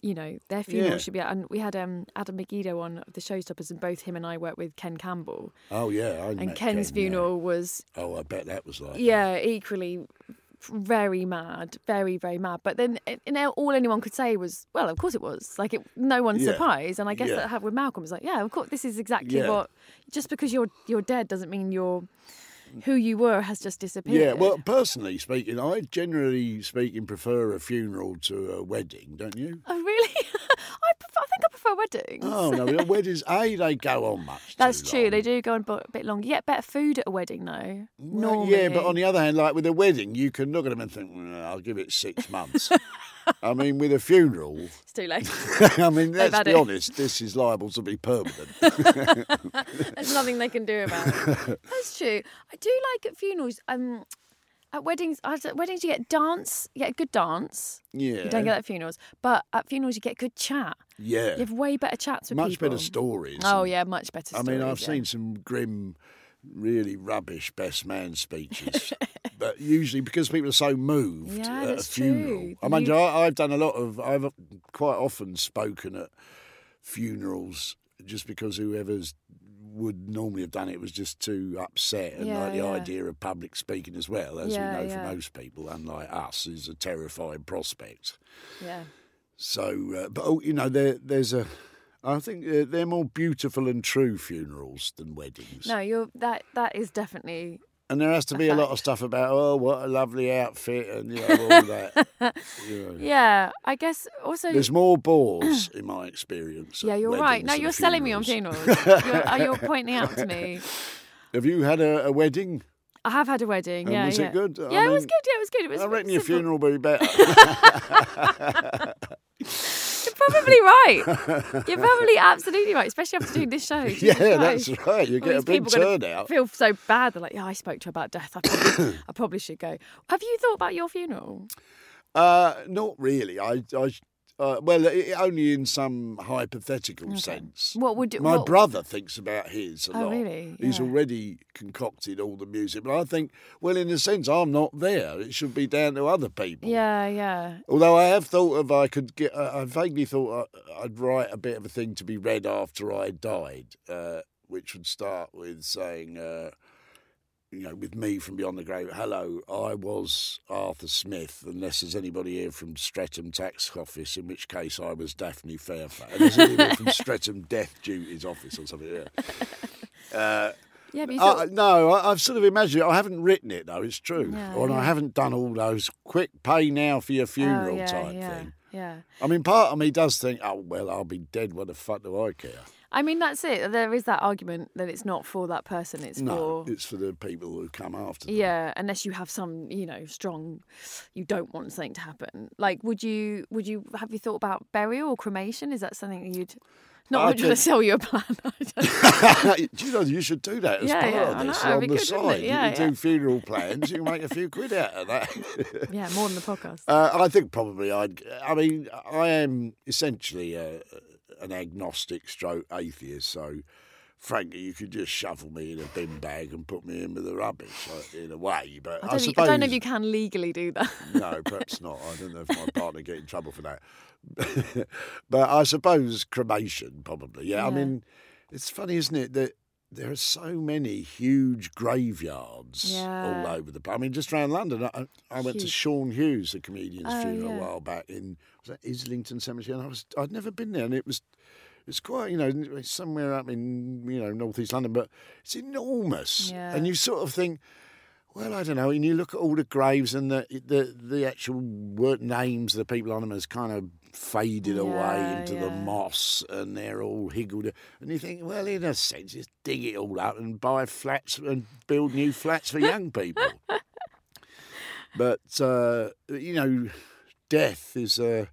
you know, their funeral Yeah. should be and we had um Adam Meggido on the showstoppers and both him and I worked with Ken Campbell. Oh yeah, I and Ken's Ken, yeah. funeral was Oh, I bet that was like. yeah, equally very mad, very very mad. But then eh, you know, all anyone could say was, well, of course it was. Like it, no one's Yeah. surprised. And I guess Yeah. that happened with Malcolm. It's like, yeah, of course, this is exactly Yeah. what. Just because you're you're dead doesn't mean you're who you were has just disappeared. Yeah, well, personally speaking, I generally speaking prefer a funeral to a wedding, don't you? Oh really? I prefer, I think Prefer weddings. Oh no, well, weddings a they go on much. That's true. long. They do go on a bit long. You get better food at a wedding, though. Well, Normally. Yeah, but on the other hand, like with a wedding, you can look at them and think, "Mm, I'll give it six months. I mean, with a funeral, it's too late. I mean, let's be it. honest, this is liable to be permanent. There's nothing they can do about it. That's true. I do like at funerals. Um, at weddings, at weddings you get dance. You get a good dance. Yeah. You don't get that at funerals, but at funerals you get good chat. Yeah. You have way better chats with Much people. better stories. Oh yeah, much better. Stories. I mean, I've yeah. seen some grim, really rubbish best man speeches, but usually because people are so moved Yeah, at a funeral. true. I mean, You- I, I've done a lot of. I've quite often spoken at funerals just because whoever's would normally have done it was just too upset and Yeah, like the yeah. idea of public speaking as well as Yeah, we know for most people unlike us is a terrifying prospect Yeah. so, uh, but oh, you know, there, there's a. I think uh, they're more beautiful and true funerals than weddings. No, you're that. That is definitely. And there has to be a lot of stuff about, oh, what a lovely outfit, and you know, all that. you know. Yeah, I guess also. There's more bores in my experience. yeah, you're right. No, you're selling me on funerals. you're, uh, you're pointing out to me. Have you had a, a wedding? I have had a wedding. And yeah, was it yeah. good? I Yeah, it was good. Yeah, it was good. It was. I reckon your funeral will be better. You're probably right. You're probably absolutely right, especially after doing this show. Jesus yeah, that's right. You get a big turnout. Feel so bad. They're like, yeah, I spoke to her about death. I probably, I probably should go. Have you thought about your funeral? Uh, not really. I, I uh, well, i only in some hypothetical sense. What would My what, brother thinks about his a Oh, lot. really? He's already concocted all the music, but I think, well, in a sense, I'm not there. It should be down to other people. Yeah, yeah. Although I have thought of, I could get. uh, I vaguely thought I- I'd write a bit of a thing to be read after I died, uh, which would start with saying. You know, with me from beyond the grave. Hello, I was Arthur Smith, unless there's anybody here from Streatham Tax Office, in which case I was Daphne Fairfax. There's anybody from Streatham Death Duties Office or something, yeah. Uh, Yeah, but uh, no, I, I've sort of imagined it. I haven't written it, though, it's true. Yeah, or and I haven't done all those quick pay now for your funeral oh, yeah, type yeah, thing. Yeah. I mean, part of me does think, oh, well, I'll be dead. What the fuck do I care? I mean, that's it. There is that argument that it's not for that person. It's No, for it's for the people who come after. them. Yeah, unless you have some, you know, strong, you don't want something to happen. Like, would you, would you, have you thought about burial or cremation? Is that something that you'd, not I trying to sell you a plan. Don't- you know you should do that as Yeah, part yeah, of know, this on the good, side? Yeah, you can yeah. do funeral plans. You can make a few quid out of that. yeah, more than the podcast. Uh, I think probably I'd. I mean, I am essentially a, an agnostic stroke atheist, so frankly, you could just shovel me in a bin bag and put me in with the rubbish like, in a way. But I I, don't, think- suppose I don't know if you can legally do that. no, perhaps not. I don't know if my partner get in trouble for that. but I suppose cremation, probably. Yeah, I mean, it's funny, isn't it, that there are so many huge graveyards Yeah. all over the place. I mean, just around London, I, I went to Sean Hughes, the comedian's Oh, funeral, yeah. a while back in was that Islington Cemetery, and I was I'd never been there, and it was. It's quite, you know, somewhere up in, you know, northeast London, but it's enormous. Yeah. And you sort of think, well, I don't know. And you look at all the graves and the the, the actual word names of the people on them has kind of faded away Yeah, into the moss, and they're all higgled. And you think, well, in a sense, just dig it all up and buy flats and build new flats for young people. but uh, you know, death is. Uh,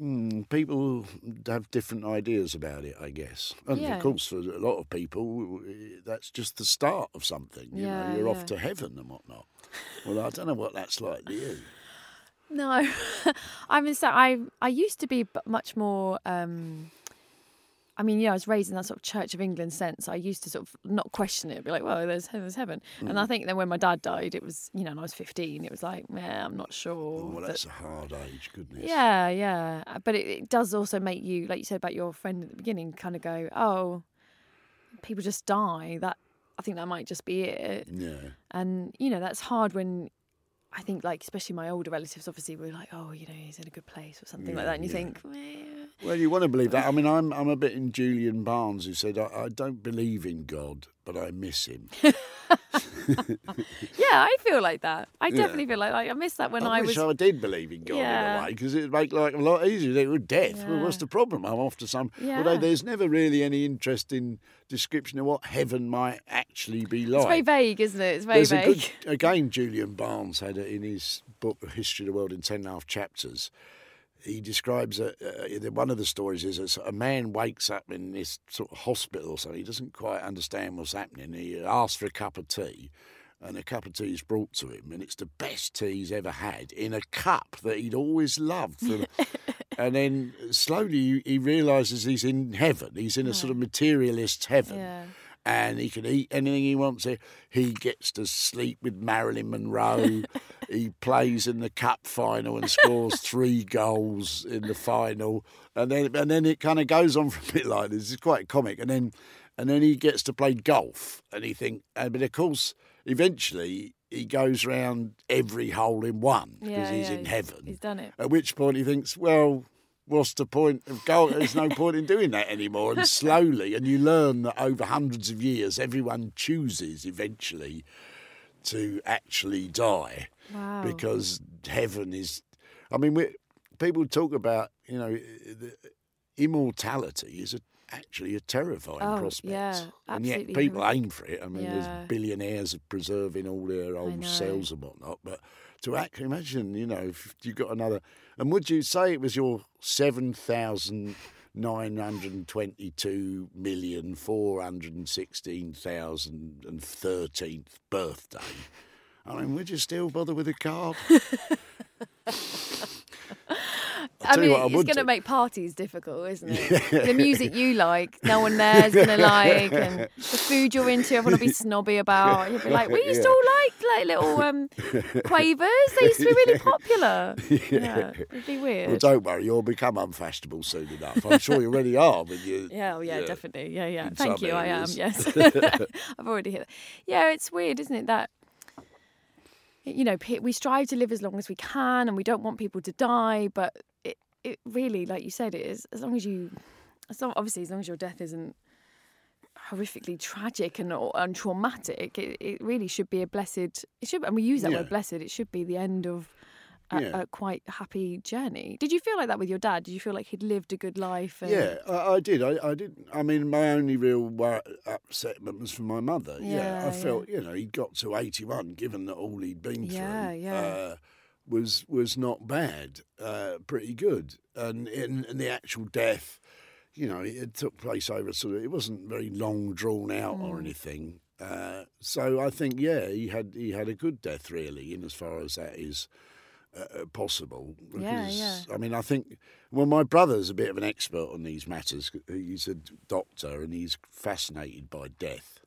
Mm, people have different ideas about it, I guess. And Yeah. of course, for a lot of people, that's just the start of something. You Yeah, know, you're yeah. off to heaven and whatnot. Well, I don't know what that's like to you. No, I mean, so I I used to be much more. Um, I mean, yeah, I was raised in that sort of Church of England sense. I used to sort of not question it, be like, "Well, there's there's heaven." And Mm. I think then when my dad died, it was you know, and I was 15, it was like, yeah, I'm not sure. Oh, well, that- that's a hard age, goodness. yeah, yeah, Uh, but it, it does also make you, like you said about your friend at the beginning, kind of go, "Oh, people just die." That I think that might just be it. Yeah. And you know, that's hard when I think, like, especially my older relatives, obviously, were like, "Oh, you know, he's in a good place" or something like that, and you yeah. think, "Meh." Well, you want to believe that. I mean, I'm I'm a bit in Julian Barnes, who said, I, I don't believe in God, but I miss him. "Yeah, I feel like that. I definitely feel like, like I missed that when I, I, wish was." I did believe in God in Yeah. a way, because it'd make life a lot easier. They with death. Well, what's the problem? I'm off to some. Yeah. Although there's never really any interesting description of what heaven might actually be like. It's very vague, isn't it? It's very There's a vague. good again. Julian Barnes had it in his book History of the World in ten and a half chapters. He describes a, uh, one of the stories is a, a man wakes up in this sort of hospital so. He doesn't quite understand what's happening. He asks for a cup of tea, and a cup of tea is brought to him, and it's the best tea he's ever had in a cup that he'd always loved. And then slowly he realizes he's in heaven. He's in a sort of materialist heaven Yeah. And he can eat anything he wants. He- He gets to sleep with Marilyn Monroe. he plays in the cup final and scores three goals in the final, and then and then it kind of goes on for a bit like this. It's quite comic, and then and then he gets to play golf, and he think, and but of course, eventually. He goes round every hole in one because Yeah, he's yeah, in heaven. He's done it. At which point he thinks, well, what's the point of going? There's no point in doing that anymore. And slowly, and you learn that over hundreds of years, everyone chooses eventually to actually die Wow. because heaven is. I mean, we, people talk about, you know, the immortality is a, actually a terrifying Oh, prospect. yeah, and yet people aim for it. I mean, Yeah. there's billionaires of preserving all their old cells and whatnot, but to actually imagine, you know, if you got another, and would you say it was your seven thousand nine hundred twenty-two million four hundred sixteen thousand and thirteenth birthday? I mean, would you still bother with a card? I mean, what I it's going to make parties difficult, isn't it? the music you like, no one there's going to like, and the food you're into, everyone will be snobby about. You'll be like, we used to all like like little um, quavers. They used to be really popular. Yeah, it'd be weird. Well, don't worry, you'll become unfashionable soon enough. I'm sure you already are when you. Yeah, oh yeah, yeah, definitely. Yeah, yeah. in Thank you. I am. Yes, I've already hit. That. Yeah, it's weird, isn't it? That you know, we strive to live as long as we can, and we don't want people to die. But it, really, like you said, it is as long as you, as long, obviously, as long as your death isn't horrifically tragic and or- and traumatic, it, it really should be a blessed. It should, and we use that Yeah. word blessed. It should be the end of. A, Yeah. a quite happy journey. Did you feel like that with your dad? Did you feel like he'd lived a good life? And... Yeah, I, I did. I, I did. I mean, my only real wor- upsetment was for my mother. Yeah, Yeah, I felt you know he got to eighty one, given that all he'd been Yeah, through. yeah. Uh, was was not bad, uh, pretty good, and in, the actual death, you know, it took place over sort of. It wasn't very long drawn out or Mm. anything. Uh, so I think, yeah, he had he had a good death really, in as far as that is uh, possible. Yeah, because, yeah. I mean, I think well, my brother's a bit of an expert on these matters. He's a doctor and he's fascinated by death.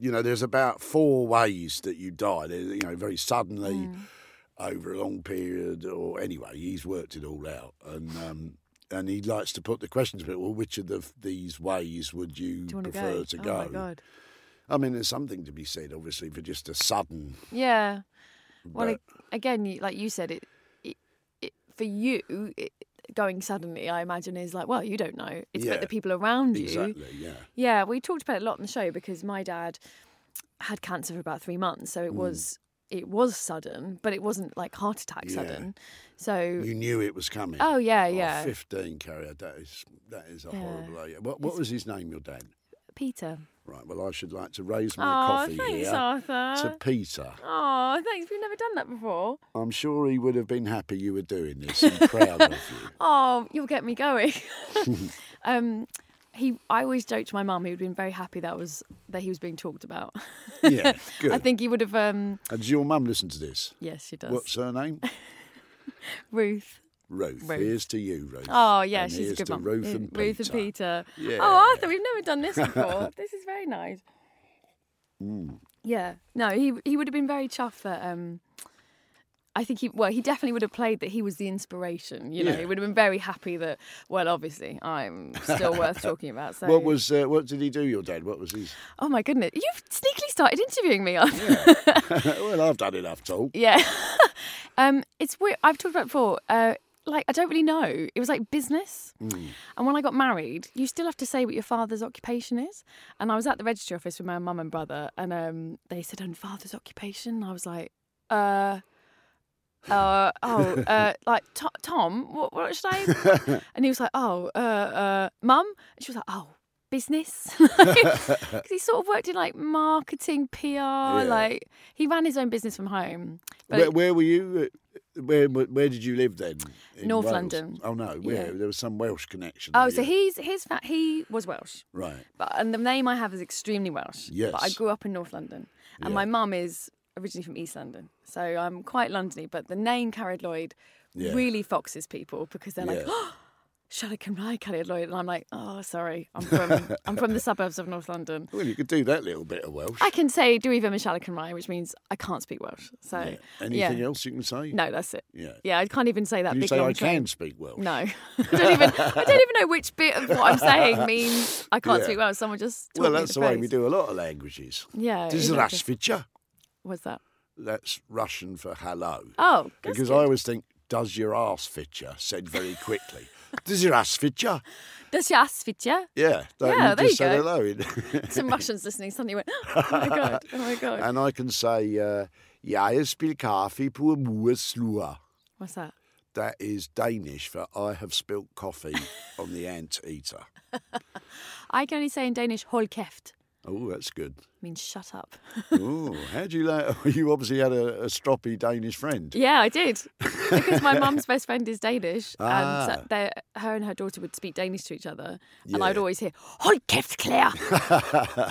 You know, there's about four ways that you die. There's, you know, very suddenly, Mm. Over a long period, or anyway, he's worked it all out, and um, and he likes to put the questions. But well, which of the, these ways would you, you to prefer go? to oh go? my god. I mean, there's something to be said, obviously, for just a sudden. Yeah. Well, but- again, like you said, it, it, it for you it, going suddenly. I imagine is like, well, you don't know. It's Yeah, about the people around you. exactly, yeah. Yeah, we talked about it a lot on the show because my dad had cancer for about three months, so it Mm. was it was sudden, but it wasn't like heart attack Yeah. sudden. So You knew it was coming. Oh, yeah, Oh, yeah. 15 Cariad. That is that is a Yeah. horrible age. What, what was his name, your dad? Peter. Right. Well, I should like to raise my Oh, coffee thanks, here Arthur. to Peter. Oh, thanks. We've never done that before. I'm sure he would have been happy you were doing this and proud of you. Oh, you'll get me going. um, he, I always joked to my mum he would have been very happy that was that he was being talked about. Yeah, good. I think he would have. Um, And does your mum listen to this? yes, she does. What's her name? Ruth. Ruth. Ruth. Here's to you, Ruth. Oh yeah, And she's a good to mum. Ruth and Ruth Peter. and Peter. Yeah. Oh, Arthur, we've never done this before. this is very nice. Mm. Yeah. No, he he would have been very chuffed that. Um, I think he well, he definitely would have played that he was the inspiration. You know, Yeah. he would have been very happy that. Well, obviously, I'm still worth talking about. So. What was uh, what did he do, your dad? What was his? Oh my goodness, you've sneakily started interviewing me. Arthur. well, I've done enough talk. Yeah. um, it's weird. I've talked about it before. Uh, like I don't really know. It was like business. And when I got married, you still have to say what your father's occupation is. And I was at the registry office with my mum and brother, and um, they said, "And father's occupation." And I was like, "Uh." Uh oh uh like To- Tom what what should I and he was like oh uh uh mum and she was like oh business because he sort of worked in like marketing PR like he ran his own business from home but Where, where were you? uh, Where where did you live then? North Wales? London. Oh no, where Yeah. there was some Welsh connection. Oh, there, so yeah. he's his fa- he was Welsh, right. but and the name I have is extremely Welsh. But I grew up in North London, and Yeah. my mum is originally from East London, so I'm quite Londony. But the name Cariad Lloyd Yeah. really foxes people because they're like, Yeah. oh, Sherlock and Rye Cariad Lloyd, and I'm like, oh, sorry, I'm from I'm from the suburbs of North London. Well, you could do that little bit of Welsh. I can say Dwyfam and Rye, which means I can't speak Welsh. So Yeah. Anything else you can say? No, that's it. Yeah. Yeah, I can't even say that You say I train. can speak Welsh. No, I don't even. I don't even know which bit of what I'm saying means I can't speak well. Someone just. Well, that's the way we do a lot of languages. Yeah. This is exactly. Rasvitcha. What's that? That's Russian for hello. Oh, because good. I always think, does your ass fit you? Said very quickly. does your ass fit you? Does your ass fit you? Yeah. Don't Yeah, you there just you go. hello. Some Russians listening suddenly went, "Oh my god! Oh my god!" and I can say, uh, jeg spil kaffe på. What's that? That is Danish for I have spilt coffee on the anteater. I can only say in Danish, "hold kæft." Oh, that's good. Means shut up. Oh, how do you like? You obviously had a, a stroppy Danish friend. yeah, I did because my mum's best friend is Danish, Ah. and her and her daughter would speak Danish to each other, and I'd always hear "hold kæft, Claire."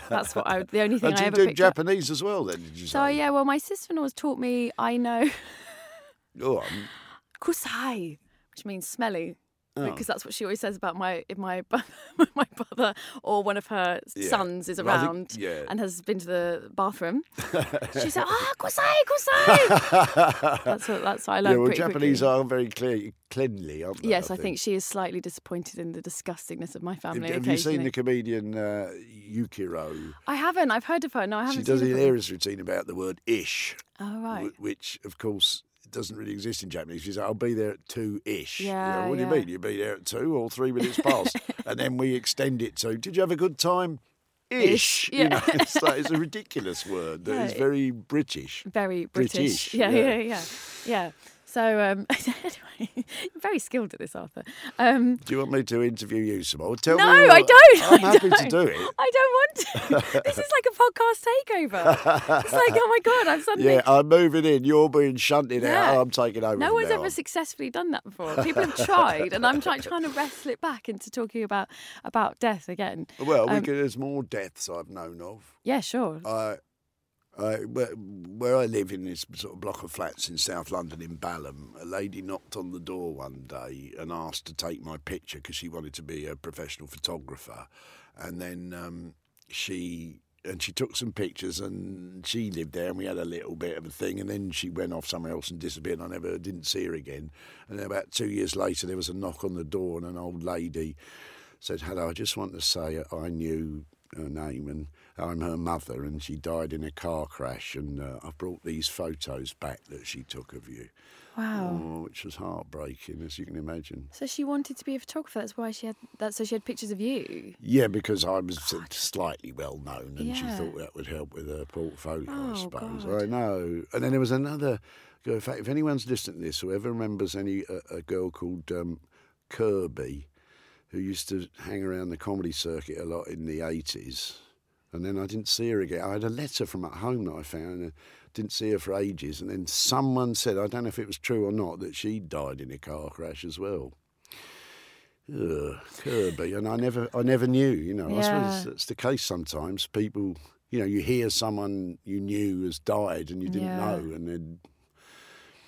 That's what I. The only thing And I you ever do picked up. Japanese as well, then? Did you So say? yeah, well, my sister-in-law's taught me. I know on. kusai, which means smelly. Oh. Because that's what she always says about my if my my brother or one of her Yeah. sons is Well, think- around yeah. and has been to the bathroom. she said, "Ah, kusai, kusai." that's what that's what I learned. yeah, well, Japanese quickly. are very clear, cleanly, aren't they? Yes, I think she is slightly disappointed in the disgustingness of my family. Have you seen the comedian uh, Yuriko? I haven't. I've heard of her. No, I haven't. She does a seen her before. hilarious routine about the word ish, Oh right. wh- which, of course, doesn't really exist in Japanese. She's like, I'll be there at two ish. Yeah, what do you mean? You'll be there at two or three minutes past. and then we extend it to, did you have a good time? Ish. Ish, You know, yeah. it's, like, it's a ridiculous word that is Yeah. very British. very British. British, Yeah, yeah. yeah, yeah, yeah. So um, anyway, you're very skilled at this, Arthur. Um, Do you want me to interview you some more? Tell no, me. I don't. I'm I happy don't. to do it. I don't want to. this is like a podcast takeover. It's like, oh my god, I'm suddenly. Yeah, I'm moving in. You're being shunted Yeah. out. I'm taking over. no one's ever on. successfully done that before. People have tried, and I'm trying, trying to wrestle it back into talking about about death again. Well, we Um, could, there's more deaths I've known of. Yeah, sure. I Uh, where, where I live in this sort of block of flats in South London in Balham, a lady knocked on the door one day and asked to take my picture because she wanted to be a professional photographer. And then um, she and she took some pictures and she lived there and we had a little bit of a thing and then she went off somewhere else and disappeared and I never didn't see her again. And then about two years later there was a knock on the door and an old lady said, Hello, I just want to say I knew her name and I'm her mother and she died in a car crash and uh, I brought these photos back that she took of you. Wow. Oh, which was heartbreaking, as you can imagine. So she wanted to be a photographer. That's why she had that. So she had pictures of you. Yeah, because I was slightly well known, and she thought that would help with her portfolio. I Oh, suppose. God. I know. And then there was another. girl. In fact, if anyone's listening to this, whoever remembers any a, a girl called um, Kirby, who used to hang around the comedy circuit a lot in the eighties, and then I didn't see her again. I had a letter from at home that I found. And, didn't see her for ages, and then someone said, I don't know if it was true or not, that she died in a car crash as well. Ugh, Kirby, and I never, I never knew. You know, I suppose that's the case sometimes. People, you know, you hear someone you knew has died and you didn't Yeah. know, and then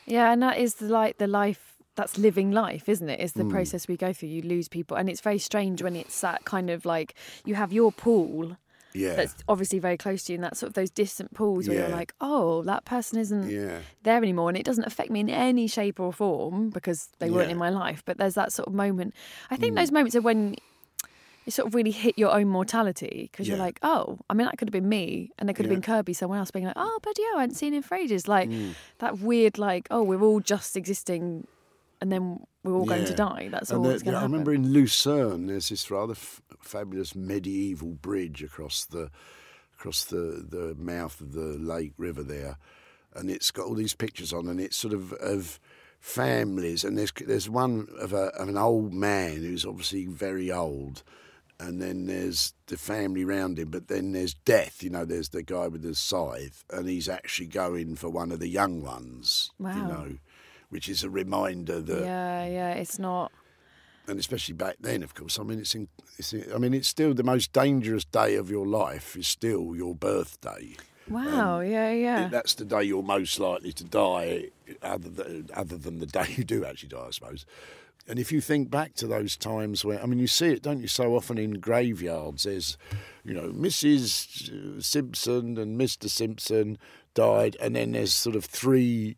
Yeah, and that is the like the life that's living life, isn't it? it? Is Hmm. the process we go through. You lose people, and it's very strange when it's that kind of like you have your pool yeah, that's obviously very close to you, and that's sort of those distant pools where you're like, oh, that person isn't yeah, there anymore, and it doesn't affect me in any shape or form because they weren't Yeah. in my life. But there's that sort of moment. I think Mm. those moments are when you sort of really hit your own mortality because you're like, oh, I mean, that could have been me, and there could have Yeah. been Kirby, someone else being like, oh, bloody hell, I hadn't seen him for ages. Like Mm. that weird, like, oh, we're all just existing, and then we're all going to die. That's And all that's going I to happen. I remember in Lucerne, there's this rather f- fabulous medieval bridge across the across the, the mouth of the lake river there, and it's got all these pictures on, and it's sort of of families, and there's there's one of a of an old man who's obviously very old. And then there's the family round him, but then there's death. You know, there's the guy with the scythe, and he's actually going for one of the young ones. You Wow. know, which is a reminder that yeah, yeah, it's not. and especially back then, of course. I mean, it's, in, it's in, I mean, it's still the most dangerous day of your life. Is still your birthday. Wow, yeah, yeah. That's the day you're most likely to die, other than, other than the day you do actually die, I suppose. And if you think back to those times where, I mean, you see it, don't you, so often in graveyards, there's, you know, Mrs. Simpson and Mr. Simpson died, and then there's sort of three,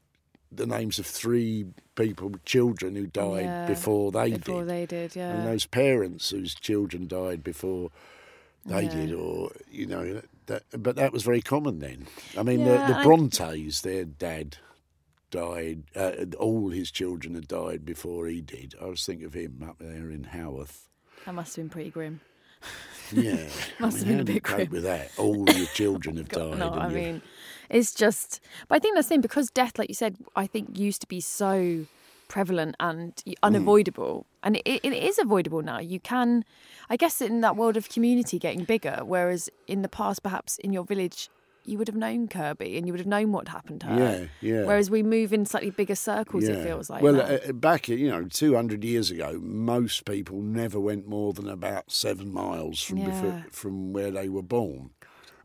the names of three people, children who died Yeah, before they did. Before did they did, yeah. and those parents whose children died before they Yeah. did, or you know, that, but that was very common then. I mean, Yeah, the, the I- Brontes, their dad died. Uh, all his children had died before he did. I was thinking of him up there in Haworth. that must have been pretty grim. Yeah, Must I have been a how do you bit cope grim. with that. All your children have God, died. no, and I you- mean, it's just. But I think that's the thing because death, like you said, I think used to be so prevalent and y- unavoidable, and it, it is avoidable now. You can, I guess, in that world of community getting bigger, whereas in the past, perhaps in your village. You would have known Kirby, and you would have known what happened to her. Yeah, yeah. Whereas we move in slightly bigger circles. It feels like. Well, uh, back you know, two hundred years ago, most people never went more than about seven miles from Yeah. from where they were born.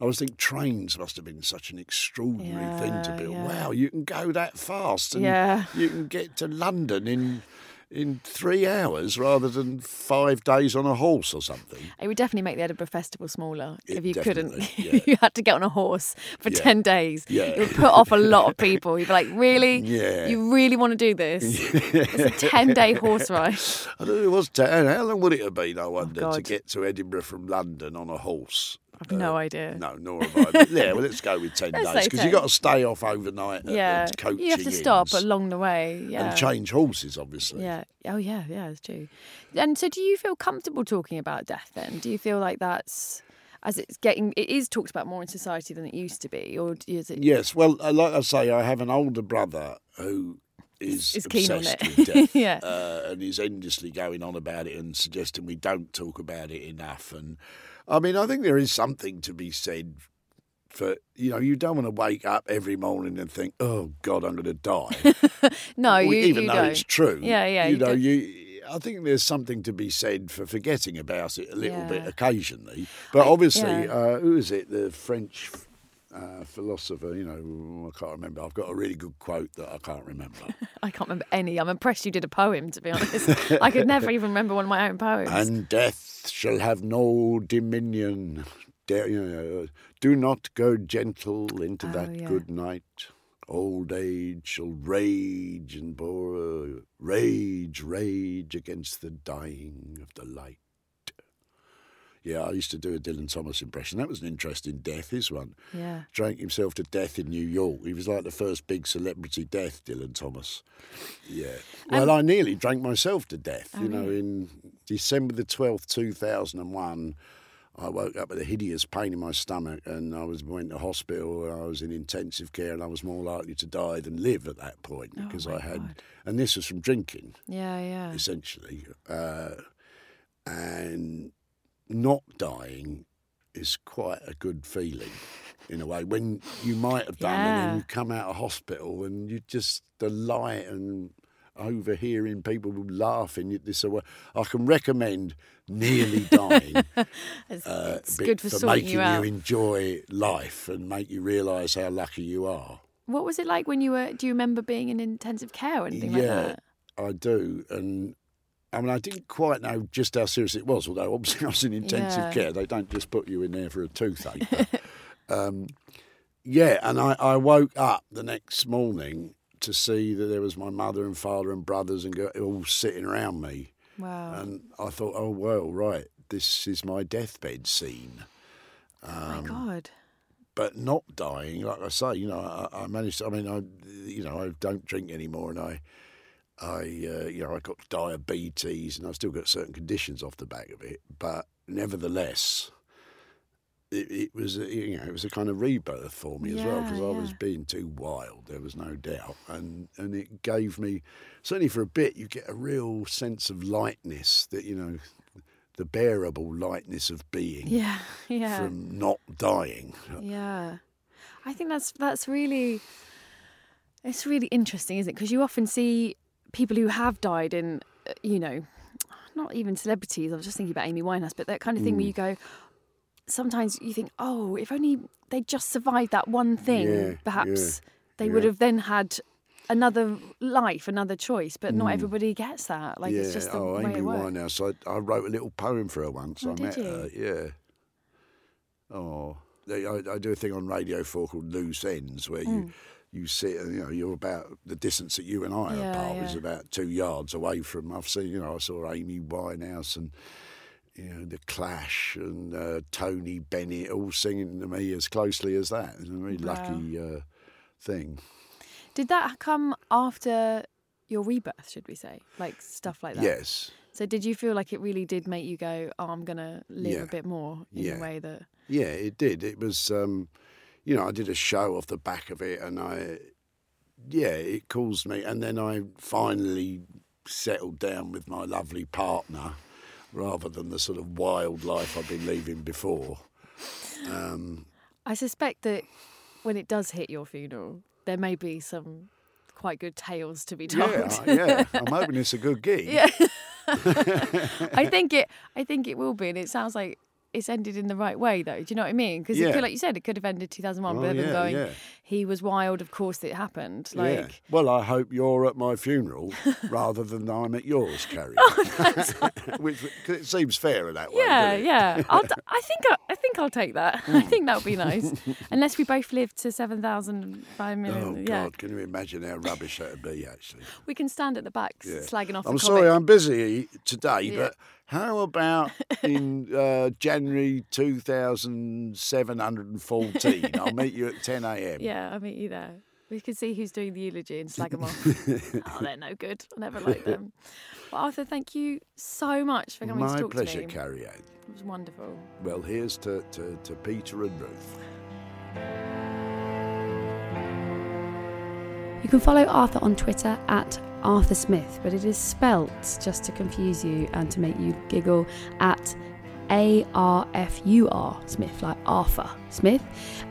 I always think trains must have been such an extraordinary thing to build. yeah. Wow, you can go that fast, and Yeah. you can get to London in in three hours rather than five days on a horse or something. It would definitely make the Edinburgh Festival smaller It if you couldn't. yeah. you had to get on a horse for Yeah. 10 days. Yeah. It would put off a lot of people. You'd be like, really? Yeah. You really want to do this? it's a 10 day horse ride. I don't know, it was. Ten, how long would it have been? I oh, wonder to Oh, God. get to Edinburgh from London on a horse. I've no idea. No, nor have I. Yeah, well, let's go with 10 days because you've got to stay off overnight Yeah. You have to stop along the way. Yeah. and change horses, obviously. Yeah. Oh, yeah. Yeah, it's true. And so, do you feel comfortable talking about death then? Do you feel like that's, as it's getting, it is talked about more in society than it used to be? Or is it? Yes, well, uh, like I say, I have an older brother who is, Is keen on obsessed it. with death, Yeah. uh, and is endlessly going on about it and suggesting we don't talk about it enough. And I mean, I think there is something to be said for you know, you don't want to wake up every morning and think, "Oh God, I'm going to die," No, Well, you, even you though don't. it's true. Yeah, yeah, You, you know, don't. you. I think there's something to be said for forgetting about it a little bit occasionally. But obviously, yeah. uh, who is it? The French uh, philosopher. You know, I can't remember. I've got a really good quote that I can't remember. I can't remember any. I'm impressed you did a poem, to be honest. I could never even remember one of my own poems. and death shall have no dominion. Dare, you know, do not go gentle into Oh, that yeah. good night. Old age shall rage and bore, rage, rage against the dying of the light. Yeah, I used to do a Dylan Thomas impression. That was an interesting death, his one. yeah. Drank himself to death in New York. He was like the first big celebrity death, Dylan Thomas. Yeah. Well, I nearly drank myself to death. Oh, you know, in December the 12th, 2001, I woke up with a hideous pain in my stomach and I was went to hospital and I was in intensive care and I was more likely to die than live at that point because Oh, my I had, God. and this was from drinking Yeah, yeah. essentially. Uh, and not dying is quite a good feeling in a way. When you might have done and then you come out of hospital and you just the light and overhearing people laughing at this away. I can recommend nearly dying. It's, uh, it's good for, sorting making you out. enjoy life and make you realise how lucky you are. What was it like when you were? Do you remember being in intensive care or anything like yeah, that? I do. And I mean, I didn't quite know just how serious it was, although obviously I was in intensive Yeah. care. They don't just put you in there for a toothache. but, um, yeah, and I, I woke up the next morning to see that there was my mother and father and brothers and go- all sitting around me. Wow. And I thought, oh, well, right, this is my deathbed scene. oh um, my god. But not dying, like I say, you know, I, I managed. I mean, I, you know, I don't drink anymore, and I, I, uh, you know, I got diabetes, and I've still got certain conditions off the back of it. But nevertheless, it, it was, a, you know, it was a kind of rebirth for me as well because Yeah, I was being too wild. There was no doubt, and and it gave me certainly for a bit. You get a real sense of lightness that you know, the bearable lightness of being Yeah, yeah. from not dying. Yeah, I think that's that's really it's really interesting, isn't it? Because you often see people who have died in, uh, you know, not even celebrities. I was just thinking about Amy Winehouse, but that kind of thing Mm. where you go. Sometimes you think, oh, if only they just survived that one thing, Yeah, perhaps yeah, they would have then had another life, another choice. But not everybody gets that. Like Mm. yeah. it's just the oh, way Amy it works. Winehouse. I, I wrote a little poem for her once. Oh, I met you? her. Yeah. Oh, I, I do a thing on Radio Four called Loose Ends, where you you sit and you know you're about the distance that you and I are Mm. Yeah, apart is about two yards away from. I've seen you know I saw Amy Winehouse and. You know, the Clash and uh, Tony Bennett all singing to me as closely as that. It's a very Wow. lucky uh, thing. Did that come after your rebirth? Should we say, like stuff like that? Yes. So did you feel like it really did make you go, "Oh, I'm gonna live Yeah. a bit more" in Yeah. a way that? Yeah, it did. It was, um, you know, I did a show off the back of it, and I, yeah, it caused me. And then I finally settled down with my lovely partner, rather than the sort of wild life I've been leading before. Um, I suspect that when it does hit your funeral, there may be some quite good tales to be told. yeah, yeah. I'm hoping it's a good gig. Yeah. I think it. I think it will be, and it sounds like it's ended in the right way, though. Do you know what I mean? Because Yeah. like you said, it could have ended 2001 Oh, everyone yeah, going, yeah. "He was wild." Of course, it happened. Like, Well, I hope you're at my funeral rather than I'm at yours, Cariad. Oh, Which 'cause it seems fairer that way. yeah, yeah. I'll, I think I, I think I'll take that. Hmm. I think that would be nice. Unless we both live to seven thousand five Oh million. yeah, God! Can you imagine how rubbish that would be? Actually, we can stand at the back slagging off. I'm sorry, comic. I'm busy today, but how about in uh, January 2714? I'll meet you at 10 a.m. Yeah, I'll meet you there. We can see who's doing the eulogy and slag them off. oh, they're no good. I never like them. Well, Arthur, thank you so much for coming My to talk pleasure, to me. My pleasure, Cariad. It was wonderful. Well, here's to, to, to Peter and Ruth. You can follow Arthur on Twitter at Arthur Smith, but it is spelt just to confuse you and to make you giggle at A R F U R Smith, like Arthur Smith.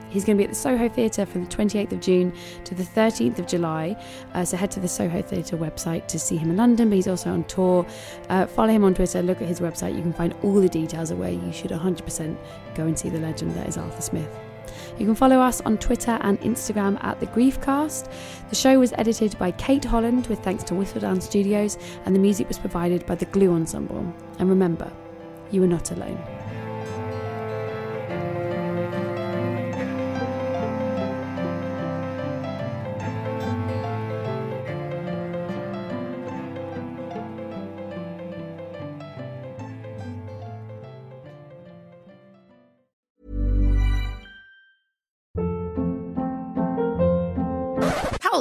He's going to be at the Soho Theatre from the 28th of June to the 13th of July. Uh, so head to the Soho Theatre website to see him in London, but he's also on tour. Uh, follow him on Twitter, look at his website. You can find all the details of where you should 100% go and see the legend that is Arthur Smith. You can follow us on Twitter and Instagram at The Griefcast. The show was edited by Kate Holland with thanks to Whistledown Studios, and the music was provided by the Glue Ensemble. And remember, you are not alone.